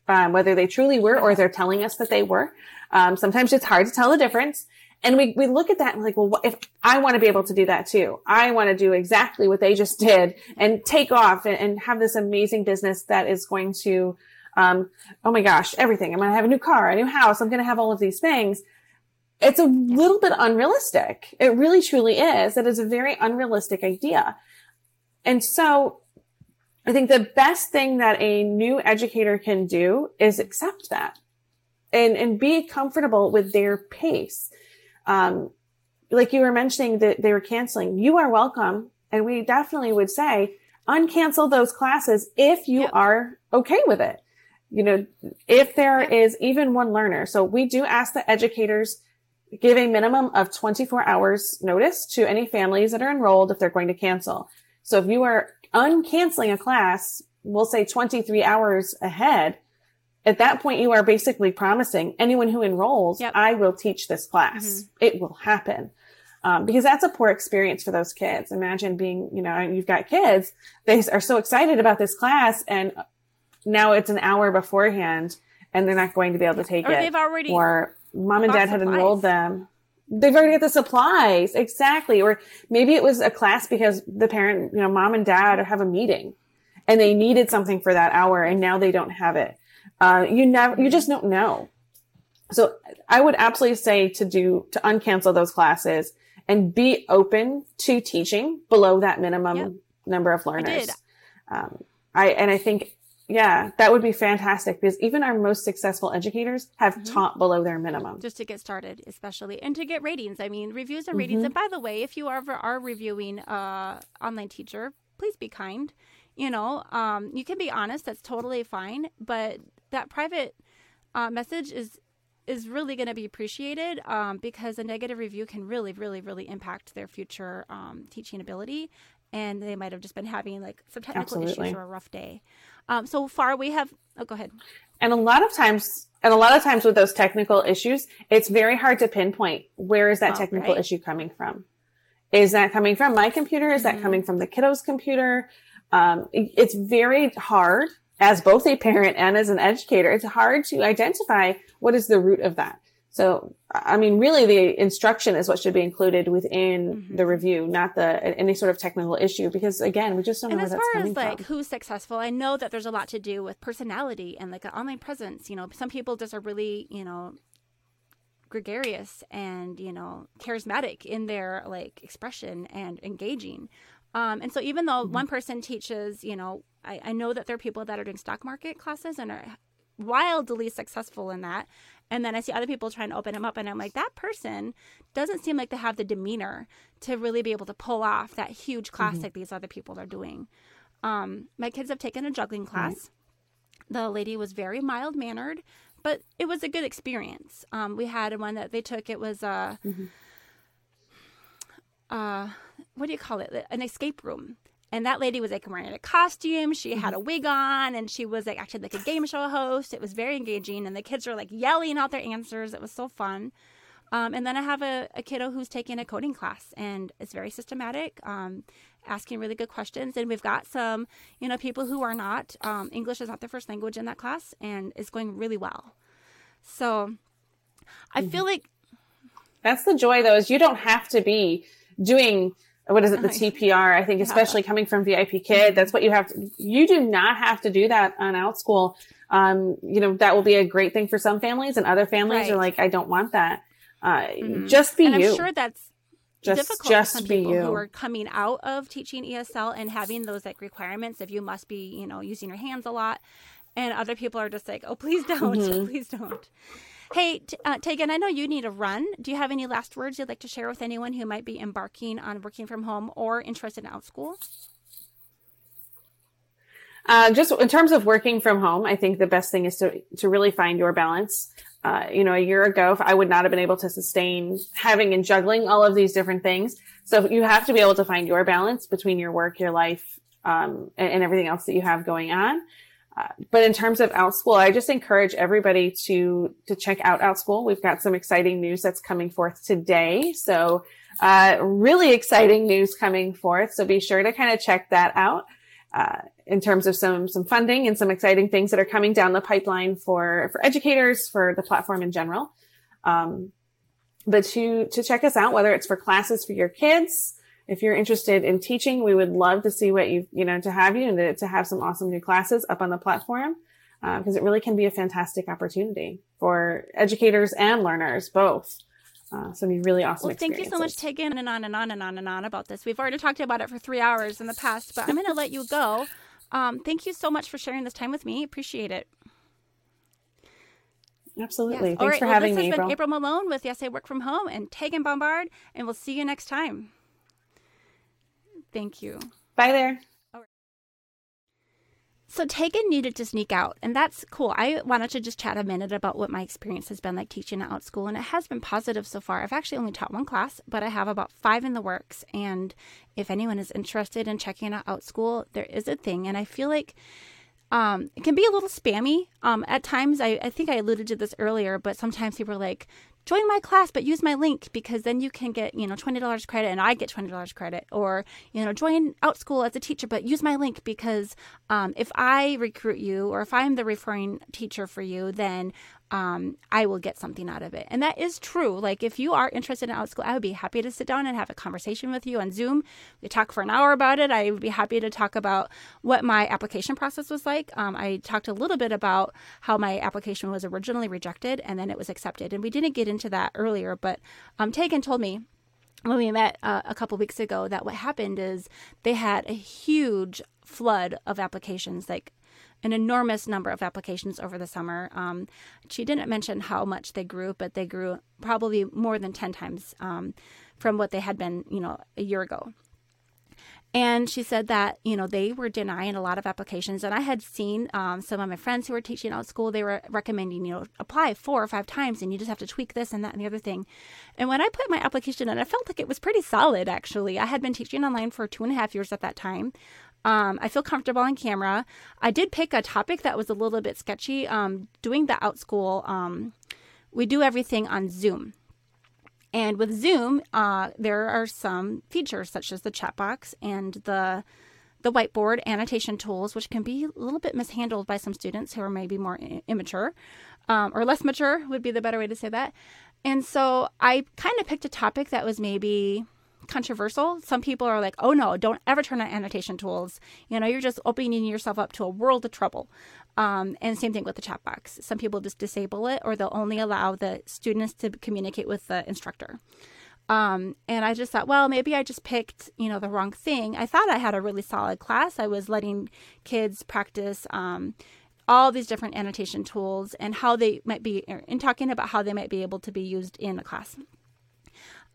um, whether they truly were or they're telling us that they were. Um, sometimes it's hard to tell the difference. And we, we look at that and like, well, what, if I want to be able to do that too, I want to do exactly what they just did and take off and, and have this amazing business that is going to, um, oh my gosh, everything. I'm going to have a new car, a new house. I'm going to have all of these things it's a little bit unrealistic. It really truly is. It is a very unrealistic idea. And so I think the best thing that a new educator can do is accept that and, and be comfortable with their pace. Um, like you were mentioning that they were canceling, you are welcome. And we definitely would say uncancel those classes if you yep. are okay with it. You know, if there yep. is even one learner. So we do ask the educators give a minimum of 24 hours notice to any families that are enrolled if they're going to cancel. So if you are uncanceling a class, we'll say 23 hours ahead, at that point you are basically promising anyone who enrolls, yep. I will teach this class. Mm-hmm. It will happen. Um, because that's a poor experience for those kids. Imagine being, you know, you've got kids, they are so excited about this class and now it's an hour beforehand and they're not going to be able to take or it. They've already or mom and dad had supplies. enrolled them. They've already got the supplies. Exactly. Or maybe it was a class because the parent, you know, mom and dad have a meeting and they needed something for that hour and now they don't have it. Uh, you never, you just don't know. So I would absolutely say to do, to uncancel those classes and be open to teaching below that minimum yep. number of learners. I, um, I, and I think yeah, that would be fantastic because even our most successful educators have mm-hmm. taught below their minimum. Just to get started, especially, and to get ratings. I mean, reviews and ratings. Mm-hmm. And by the way, if you ever are reviewing uh, online teacher, please be kind. You know, um, you can be honest. That's totally fine. But that private uh, message is is really going to be appreciated um, because a negative review can really, really, really impact their future um, teaching ability. And they might have just been having like some technical Absolutely. issues or a rough day. Um, so far, we have. Oh, go ahead. And a lot of times, and a lot of times with those technical issues, it's very hard to pinpoint where is that oh, technical right. issue coming from. Is that coming from my computer? Is mm-hmm. that coming from the kiddo's computer? Um, it's very hard as both a parent and as an educator. It's hard to identify what is the root of that. So, I mean, really the instruction is what should be included within mm-hmm. the review, not the, any sort of technical issue, because again, we just don't know where that's coming from. as far as like who's successful, I know that there's a lot to do with personality and like an online presence. You know, some people just are really, you know, gregarious and, you know, charismatic in their like expression and engaging. Um, and so even though mm-hmm. one person teaches, you know, I, I know that there are people that are doing stock market classes and are wildly successful in that and then I see other people trying to open them up, and I'm like, that person doesn't seem like they have the demeanor to really be able to pull off that huge class mm-hmm. like these other people are doing. Um, my kids have taken a juggling class. Mm-hmm. The lady was very mild mannered, but it was a good experience. Um, we had one that they took. It was a, mm-hmm. uh, what do you call it? An escape room. And that lady was like wearing a costume. She had a mm-hmm. wig on and she was like actually like a game show host. It was very engaging. And the kids were like yelling out their answers. It was so fun. Um, and then I have a, a, kiddo who's taking a coding class and it's very systematic, um, asking really good questions. And we've got some, you know, people who are not, um, English is not their first language in that class and it's going really well. So I feel mm-hmm. like. That's the joy though, is you don't have to be doing what is it, the TPR? I think, especially coming from VIPKid, that's what you have to, you do not have to do that on OutSchool. Um, you know, that will be a great thing for some families and other families right. are like, I don't want that. Uh, mm-hmm. just be and you. I'm sure that's just, difficult just for some people you. who are coming out of teaching ESL and having those like requirements if you must be, you know, using your hands a lot. And other people are just like, oh, please don't, mm-hmm. please don't. Hey, uh, Tegan, I know you need a run. Do you have any last words you'd like to share with anyone who might be embarking on working from home or interested in OutSchool? Uh, just in terms of working from home, I think the best thing is to, to really find your balance. Uh, you know, a year ago, I would not have been able to sustain having and juggling all of these different things. So you have to be able to find your balance between your work, your life, um, and, and, everything else that you have going on. But in terms of OutSchool, I just encourage everybody to to check out OutSchool. We've got some exciting news that's coming forth today. So uh, really exciting news coming forth. So be sure to kind of check that out. Uh, in terms of some some funding and some exciting things that are coming down the pipeline for for educators for the platform in general. Um, but to to check us out, whether it's for classes for your kids, if you're interested in teaching, we would love to see what you, you know, to have you and to, to have some awesome new classes up on the platform. Because uh, it really can be a fantastic opportunity for educators and learners both. Uh, so be really awesome. Well, thank you so much, Tegan, and on and on and on and on about this. We've already talked about it for three hours in the past, but I'm going to let you go. um, thank you so much for sharing this time with me. Appreciate it. Absolutely. Yes. Thanks All right. for well, having this me, has been April Malone with Yes I Work From Home and Tegan Bombard, and we'll see you next time. Thank you. Bye there. So Tegan needed to sneak out, and that's cool. I wanted to just chat a minute about what my experience has been like teaching at Outschool, and it has been positive so far. I've actually only taught one class, but I have about five in the works. And if anyone is interested in checking out Outschool, there is a thing, and I feel like um, it can be a little spammy um, at times. I, I think I alluded to this earlier, but sometimes people are like, join my class, but use my link because then you can get, you know, $20 credit and I get $20 credit. Or, you know, join Outschool as a teacher, but use my link because um, if I recruit you or if I'm the referring teacher for you, then um, I will get something out of it. And that is true. Like if you are interested in Outschool, I would be happy to sit down and have a conversation with you on Zoom. We talk for an hour about it. I would be happy to talk about what my application process was like. Um, I talked a little bit about how my application was originally rejected and then it was accepted. And we didn't get into that earlier, but um, Tegan told me when we met uh, a couple weeks ago that what happened is they had a huge flood of applications like an enormous number of applications over the summer. Um, she didn't mention how much they grew, but they grew probably more than 10 times um, from what they had been, you know, a year ago. And she said that, you know, they were denying a lot of applications. And I had seen um, some of my friends who were teaching Outschool, they were recommending, you know, apply four or five times and you just have to tweak this and that and the other thing. And when I put my application in, I felt like it was pretty solid, actually. I had been teaching online for two and a half years at that time. Um, I feel comfortable on camera. I did pick a topic that was a little bit sketchy. Um, doing the Outschool, um, we do everything on Zoom. And with Zoom, uh, there are some features such as the chat box and the the whiteboard annotation tools, which can be a little bit mishandled by some students who are maybe more immature um, or less mature, would be the better way to say that. And so I kind of picked a topic that was maybe controversial. Some people are like, oh no, don't ever turn on annotation tools. You know, you're just opening yourself up to a world of trouble. Um, and same thing with the chat box. Some people just disable it or they'll only allow the students to communicate with the instructor. Um, and I just thought, well, maybe I just picked, you know, the wrong thing. I thought I had a really solid class. I was letting kids practice um, all these different annotation tools and how they might be, in talking about how they might be able to be used in a class.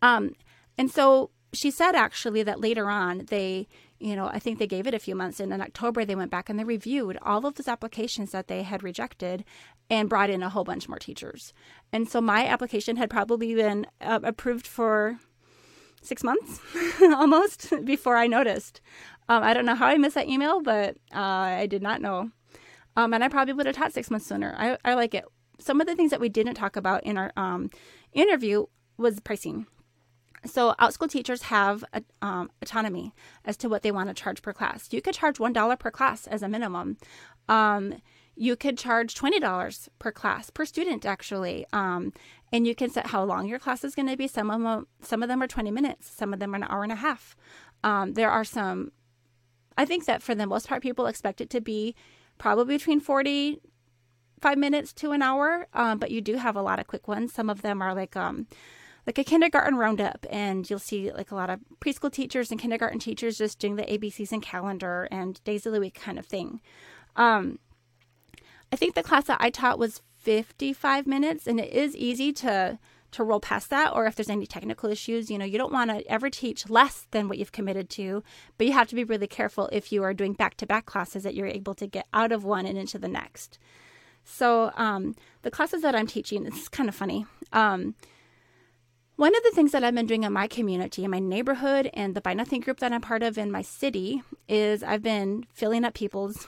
Um, and so she said actually that later on they you know i think they gave it a few months and in october they went back and they reviewed all of those applications that they had rejected and brought in a whole bunch more teachers. And so my application had probably been uh, approved for six months almost before i noticed. Um, i don't know how i missed that email but uh, i did not know. Um, and i probably would have taught six months sooner. I, I like it. Some of the things that we didn't talk about in our um, interview was pricing so, outschool teachers have um, autonomy as to what they want to charge per class. You could charge $1 per class as a minimum. Um, you could charge $20 per class, per student, actually. Um, and you can set how long your class is going to be. Some of, them, some of them are 20 minutes, some of them are an hour and a half. Um, there are some, I think that for the most part, people expect it to be probably between 40 five minutes to an hour, um, but you do have a lot of quick ones. Some of them are like um, like a kindergarten roundup and you'll see like a lot of preschool teachers and kindergarten teachers just doing the abcs and calendar and days of the week kind of thing. Um, i think the class that i taught was 55 minutes and it is easy to to roll past that or if there's any technical issues you know you don't want to ever teach less than what you've committed to but you have to be really careful if you are doing back-to-back classes that you're able to get out of one and into the next. So um, the classes that i'm teaching is kind of funny. Um, one of the things that I've been doing in my community, in my neighborhood, and the Buy Nothing group that I'm part of in my city is I've been filling up people's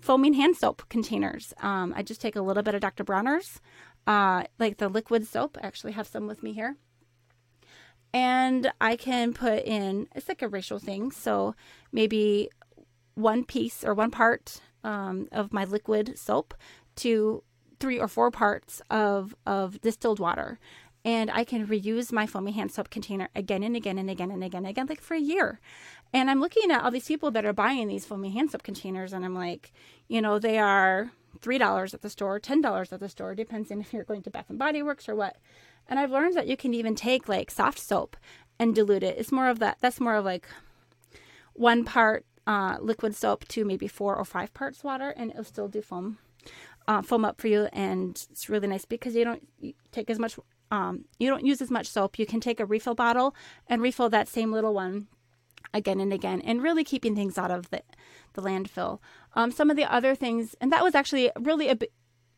foaming hand soap containers. Um, I just take a little bit of Dr. Bronner's, uh, like the liquid soap. I actually have some with me here. And I can put in, it's like a ratio thing. So maybe one piece or one part um, of my liquid soap to three or four parts of, of distilled water and I can reuse my foamy hand soap container again and again and again and again and again, like for a year. And I'm looking at all these people that are buying these foamy hand soap containers, and I'm like, you know, they are three dollars at the store, ten dollars at the store, depends on if you're going to Bath and Body Works or what. And I've learned that you can even take like soft soap and dilute it. It's more of that. That's more of like one part uh, liquid soap to maybe four or five parts water, and it'll still do foam, uh, foam up for you. And it's really nice because you don't take as much, um, you don't use as much soap. You can take a refill bottle and refill that same little one again and again, and really keeping things out of the the landfill. Um, some of the other things, and that was actually really a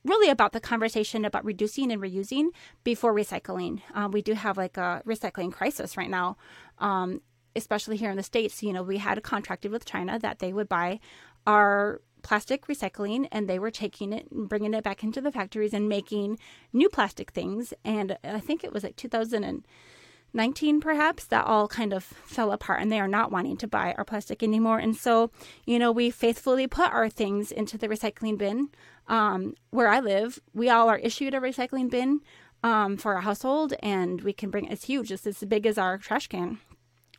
really about the conversation about reducing and reusing before recycling. Um, we do have like a recycling crisis right now, um, especially here in the States. You know, we had contracted with China that they would buy our plastic recycling and they were taking it and bringing it back into the factories and making new plastic things. And I think it was like 2019 perhaps that all kind of fell apart and they are not wanting to buy our plastic anymore and so you know we faithfully put our things into the recycling bin um, where I live, we all are issued a recycling bin um, for our household, and we can bring it's huge. It's as big as our trash can.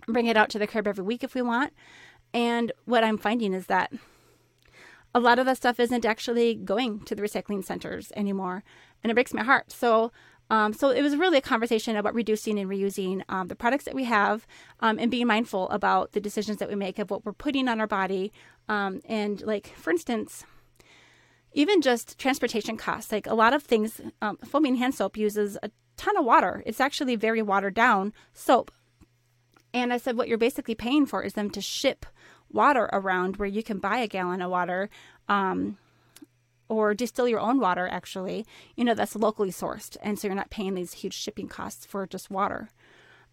Bring it out to the curb every week if we want. And what I'm finding is that a lot of that stuff isn't actually going to the recycling centers anymore, and it breaks my heart. So. Um, so it was really a conversation about reducing and reusing um, the products that we have um, and being mindful about the decisions that we make of what we're putting on our body. Um, and like, for instance, even just transportation costs. Like a lot of things, um, foaming hand soap uses a ton of water. It's actually very watered down soap. And I said, what you're basically paying for is them to ship water around where you can buy a gallon of water um, or distill your own water, actually, you know, that's locally sourced. And so you're not paying these huge shipping costs for just water.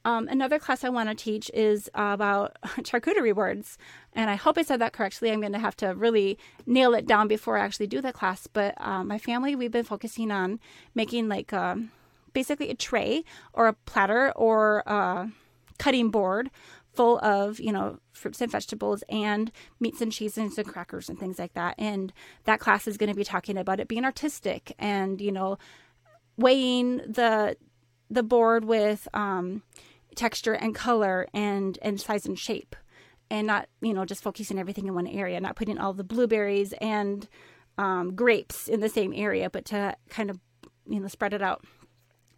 Um, another class I want to teach is about charcuterie boards. And I hope I said that correctly. I'm going to have to really nail it down before I actually do the class. But uh, my family, we've been focusing on making like um, basically a tray or a platter or a cutting board full of you know fruits and vegetables and meats and cheeses and crackers and things like that. And that class is going to be talking about it being artistic and you know weighing the the board with um, texture and color and and size and shape and not you know just focusing everything in one area not putting all the blueberries and um, grapes in the same area but to kind of you know spread it out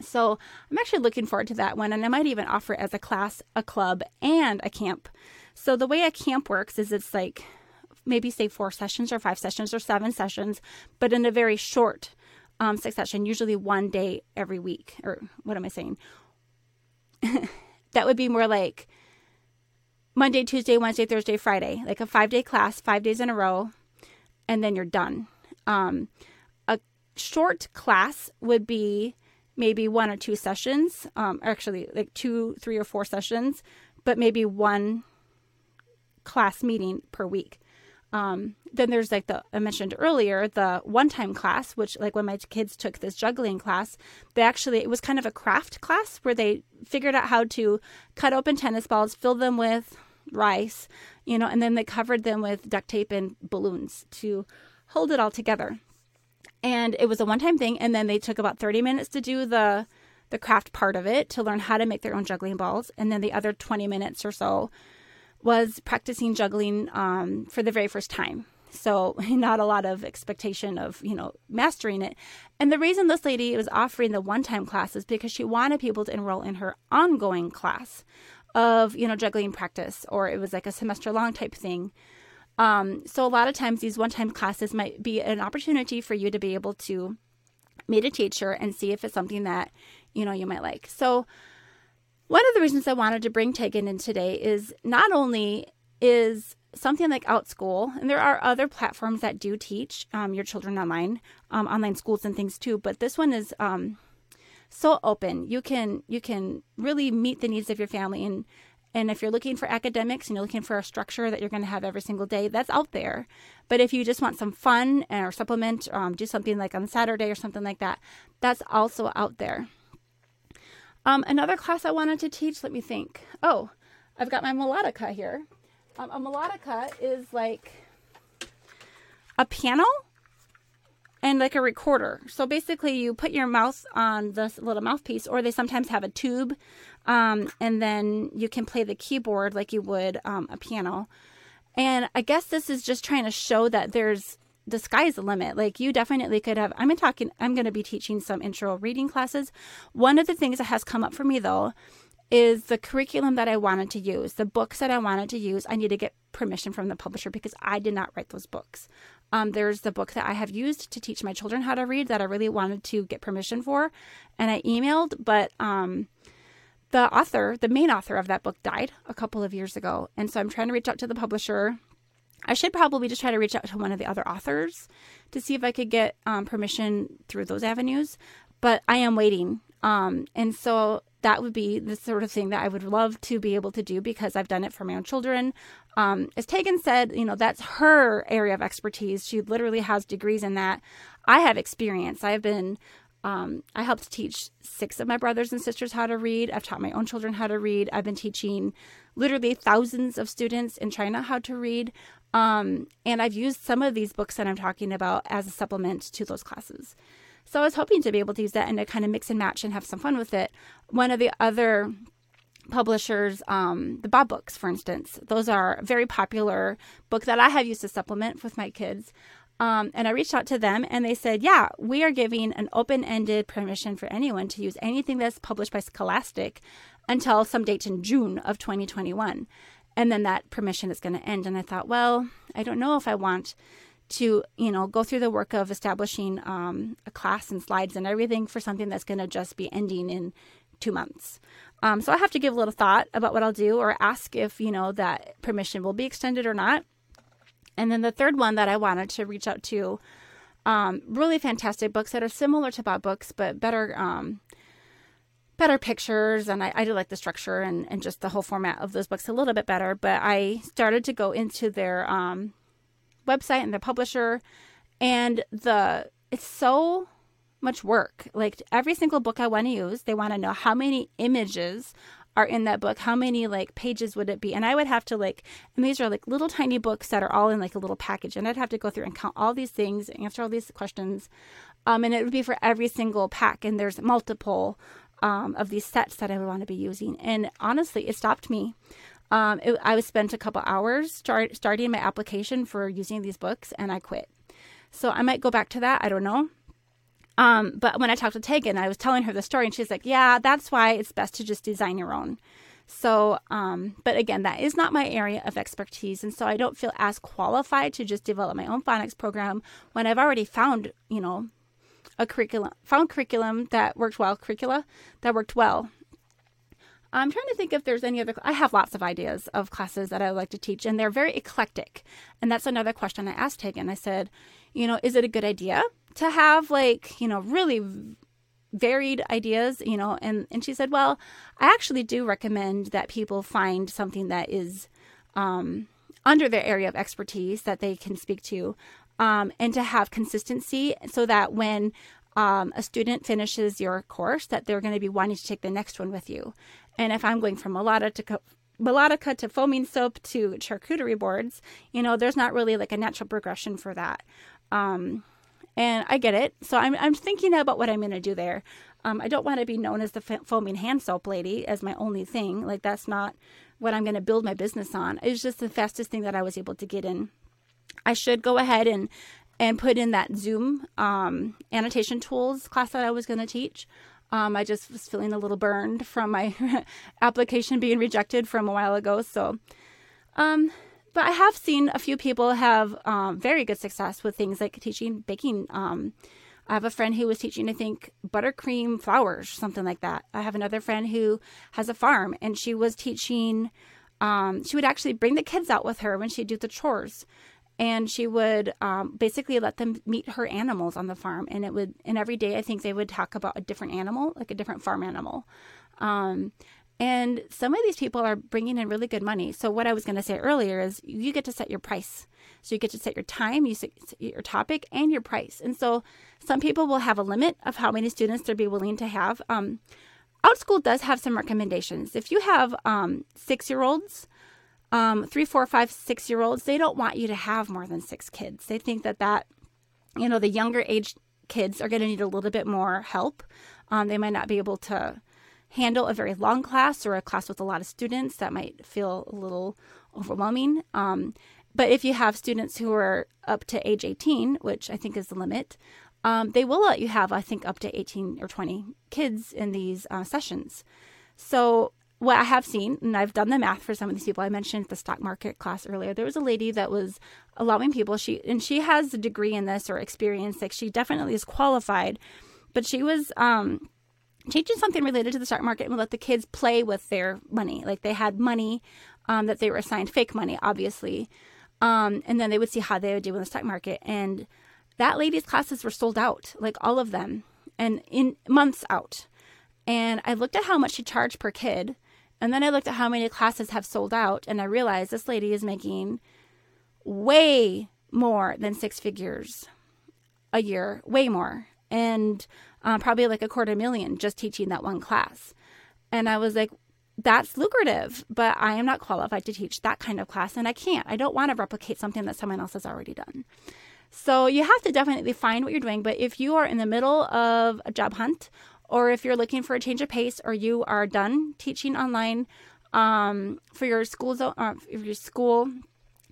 so i'm actually looking forward to that one and i might even offer it as a class a club and a camp so the way a camp works is it's like maybe say four sessions or five sessions or seven sessions but in a very short um, succession usually one day every week or what am i saying that would be more like Monday, Tuesday, Wednesday, Thursday, Friday, like a five day class, five days in a row, and then you're done. Um, a short class would be maybe one or two sessions, um, actually, like two, three, or four sessions, but maybe one class meeting per week. Um, then there's like the I mentioned earlier the one-time class, which like when my kids took this juggling class, they actually it was kind of a craft class where they figured out how to cut open tennis balls, fill them with rice, you know, and then they covered them with duct tape and balloons to hold it all together. And it was a one-time thing, and then they took about 30 minutes to do the the craft part of it to learn how to make their own juggling balls, and then the other 20 minutes or so was practicing juggling um, for the very first time. So not a lot of expectation of, you know, mastering it. And the reason this lady was offering the one-time class is because she wanted people to enroll in her ongoing class of, you know, juggling practice or it was like a semester long type thing. Um, so a lot of times these one-time classes might be an opportunity for you to be able to meet a teacher and see if it's something that, you know, you might like. So one of the reasons I wanted to bring Tegan in today is not only is something like OutSchool, and there are other platforms that do teach um, your children online, um, online schools and things too. But this one is um, so open. You can you can really meet the needs of your family, and and if you're looking for academics and you're looking for a structure that you're going to have every single day, that's out there. But if you just want some fun or supplement, um, do something like on Saturday or something like that, that's also out there. Um, another class I wanted to teach, let me think. Oh, I've got my melodica here. Um, a melodica is like a piano and like a recorder. So basically, you put your mouth on this little mouthpiece, or they sometimes have a tube, um, and then you can play the keyboard like you would um, a piano. And I guess this is just trying to show that there's the sky's the limit. Like you definitely could have. I'm talking. I'm going to be teaching some intro reading classes. One of the things that has come up for me though is the curriculum that I wanted to use, the books that I wanted to use. I need to get permission from the publisher because I did not write those books. Um, there's the book that I have used to teach my children how to read that I really wanted to get permission for, and I emailed, but um, the author, the main author of that book, died a couple of years ago, and so I'm trying to reach out to the publisher. I should probably just try to reach out to one of the other authors to see if I could get um, permission through those avenues, but I am waiting. Um, and so that would be the sort of thing that I would love to be able to do because I've done it for my own children. Um, as Tegan said, you know, that's her area of expertise. She literally has degrees in that. I have experience. I've been, um, I helped teach six of my brothers and sisters how to read. I've taught my own children how to read. I've been teaching literally thousands of students in China how to read. Um, and I've used some of these books that I'm talking about as a supplement to those classes. So I was hoping to be able to use that and to kind of mix and match and have some fun with it. One of the other publishers, um, the Bob books, for instance, those are very popular book that I have used to supplement with my kids. Um, and I reached out to them and they said, yeah, we are giving an open ended permission for anyone to use anything that's published by Scholastic until some date in June of 2021. And then that permission is going to end. And I thought, well, I don't know if I want to you know go through the work of establishing um, a class and slides and everything for something that's going to just be ending in two months um, so i have to give a little thought about what i'll do or ask if you know that permission will be extended or not and then the third one that i wanted to reach out to um, really fantastic books that are similar to bob books but better um, better pictures and I, I do like the structure and, and just the whole format of those books a little bit better but i started to go into their um, website and the publisher and the it's so much work. Like every single book I want to use, they want to know how many images are in that book, how many like pages would it be? And I would have to like and these are like little tiny books that are all in like a little package and I'd have to go through and count all these things, answer all these questions. Um, and it would be for every single pack and there's multiple um, of these sets that I would want to be using. And honestly, it stopped me um, it, I spent a couple hours start, starting my application for using these books, and I quit. So I might go back to that. I don't know. Um, but when I talked to Tegan, I was telling her the story, and she's like, "Yeah, that's why it's best to just design your own." So, um, but again, that is not my area of expertise, and so I don't feel as qualified to just develop my own phonics program when I've already found, you know, a curriculum, found curriculum that worked well, curricula that worked well I'm trying to think if there's any other. I have lots of ideas of classes that I would like to teach, and they're very eclectic. And that's another question I asked Tegan. I said, you know, is it a good idea to have like, you know, really varied ideas, you know? And and she said, well, I actually do recommend that people find something that is um, under their area of expertise that they can speak to, um, and to have consistency, so that when um, a student finishes your course that they're going to be wanting to take the next one with you. And if I'm going from melodica to co- melodica to foaming soap to charcuterie boards, you know, there's not really like a natural progression for that. Um, and I get it. So I'm, I'm thinking about what I'm going to do there. Um, I don't want to be known as the foaming hand soap lady as my only thing. Like that's not what I'm going to build my business on. It's just the fastest thing that I was able to get in. I should go ahead and and put in that Zoom um, annotation tools class that I was going to teach. Um, I just was feeling a little burned from my application being rejected from a while ago. So, um, but I have seen a few people have um, very good success with things like teaching baking. Um, I have a friend who was teaching, I think, buttercream flowers, something like that. I have another friend who has a farm and she was teaching. Um, she would actually bring the kids out with her when she'd do the chores and she would um, basically let them meet her animals on the farm and it would and every day i think they would talk about a different animal like a different farm animal. Um, and some of these people are bringing in really good money. So what i was going to say earlier is you get to set your price. So you get to set your time you set your topic and your price. And so some people will have a limit of how many students they'll be willing to have. Um, outschool does have some recommendations. If you have um, six year olds um, three, four, five, six year olds, they don't want you to have more than six kids. They think that that, you know, the younger age kids are going to need a little bit more help. Um, they might not be able to handle a very long class or a class with a lot of students that might feel a little overwhelming. Um, but if you have students who are up to age 18, which I think is the limit, um, they will let you have, I think, up to 18 or 20 kids in these uh, sessions. So what I have seen, and I've done the math for some of these people. I mentioned the stock market class earlier. There was a lady that was allowing people. She and she has a degree in this or experience. Like she definitely is qualified, but she was um, teaching something related to the stock market and let the kids play with their money. Like they had money um, that they were assigned, fake money, obviously, um, and then they would see how they would do in the stock market. And that lady's classes were sold out, like all of them, and in months out. And I looked at how much she charged per kid and then I looked at how many classes have sold out, and I realized this lady is making way more than six figures a year, way more, and uh, probably like a quarter million just teaching that one class. And I was like, that's lucrative, but I am not qualified to teach that kind of class, and I can't. I don't want to replicate something that someone else has already done. So you have to definitely find what you're doing. But if you are in the middle of a job hunt or if you're looking for a change of pace or you are done teaching online um, for your school uh, your school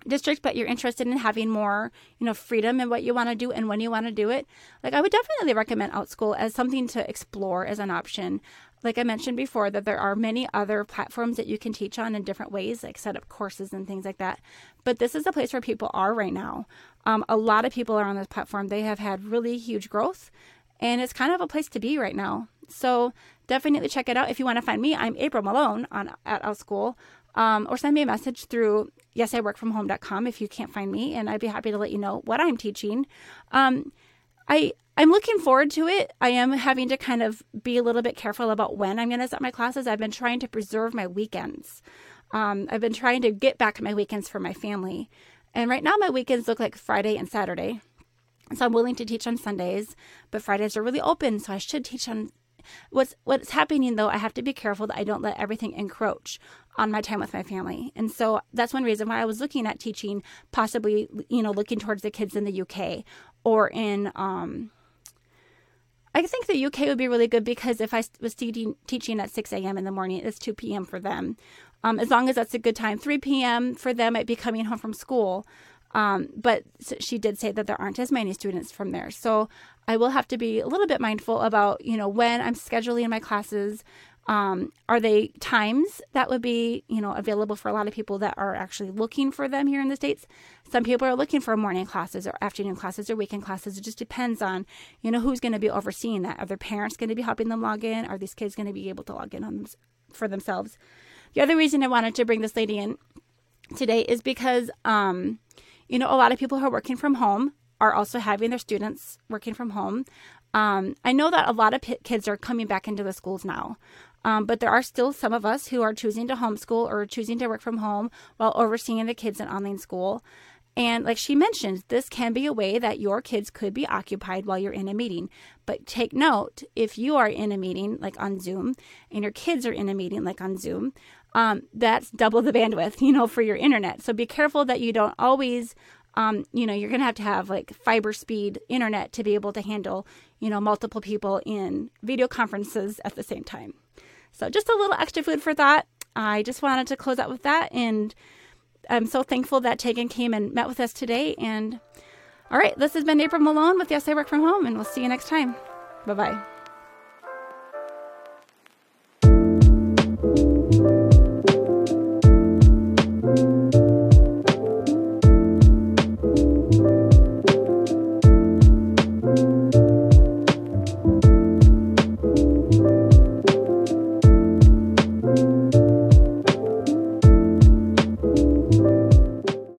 district but you're interested in having more you know freedom in what you want to do and when you want to do it like i would definitely recommend outschool as something to explore as an option. Like i mentioned before that there are many other platforms that you can teach on in different ways like set up courses and things like that. But this is a place where people are right now. Um, a lot of people are on this platform. They have had really huge growth and it's kind of a place to be right now. So definitely check it out. If you want to find me, I'm April Malone on at Outschool. Um, or send me a message through yesiworkfromhome.com if you can't find me, and I'd be happy to let you know what I'm teaching. Um, I I'm looking forward to it. I am having to kind of be a little bit careful about when I'm going to set my classes. I've been trying to preserve my weekends. Um, I've been trying to get back my weekends for my family, and right now my weekends look like Friday and Saturday. So I'm willing to teach on Sundays, but Fridays are really open, so I should teach on what's what's happening though i have to be careful that i don't let everything encroach on my time with my family and so that's one reason why i was looking at teaching possibly you know looking towards the kids in the uk or in um I think the UK would be really good because if I was teaching, teaching at 6 a.m. in the morning, it's 2 p.m. for them. Um, as long as that's a good time. 3 p.m. for them might be coming home from school. Um, but she did say that there aren't as many students from there. So I will have to be a little bit mindful about, you know, when I'm scheduling my classes. Um, are they times that would be, you know, available for a lot of people that are actually looking for them here in the States? Some people are looking for morning classes or afternoon classes or weekend classes. It just depends on, you know, who's going to be overseeing that. Are their parents going to be helping them log in? Are these kids going to be able to log in them, for themselves? The other reason I wanted to bring this lady in today is because, um, you know, a lot of people who are working from home are also having their students working from home. Um, I know that a lot of p- kids are coming back into the schools now, um, but there are still some of us who are choosing to homeschool or choosing to work from home while overseeing the kids in online school. And like she mentioned, this can be a way that your kids could be occupied while you're in a meeting. But take note if you are in a meeting like on Zoom and your kids are in a meeting like on Zoom, um, that's double the bandwidth, you know, for your internet. So be careful that you don't always, um, you know, you're going to have to have like fiber speed internet to be able to handle, you know, multiple people in video conferences at the same time. So just a little extra food for thought. I just wanted to close out with that. And I'm so thankful that Tegan came and met with us today. And all right, this has been April Malone with Yes, I Work From Home, and we'll see you next time. Bye bye.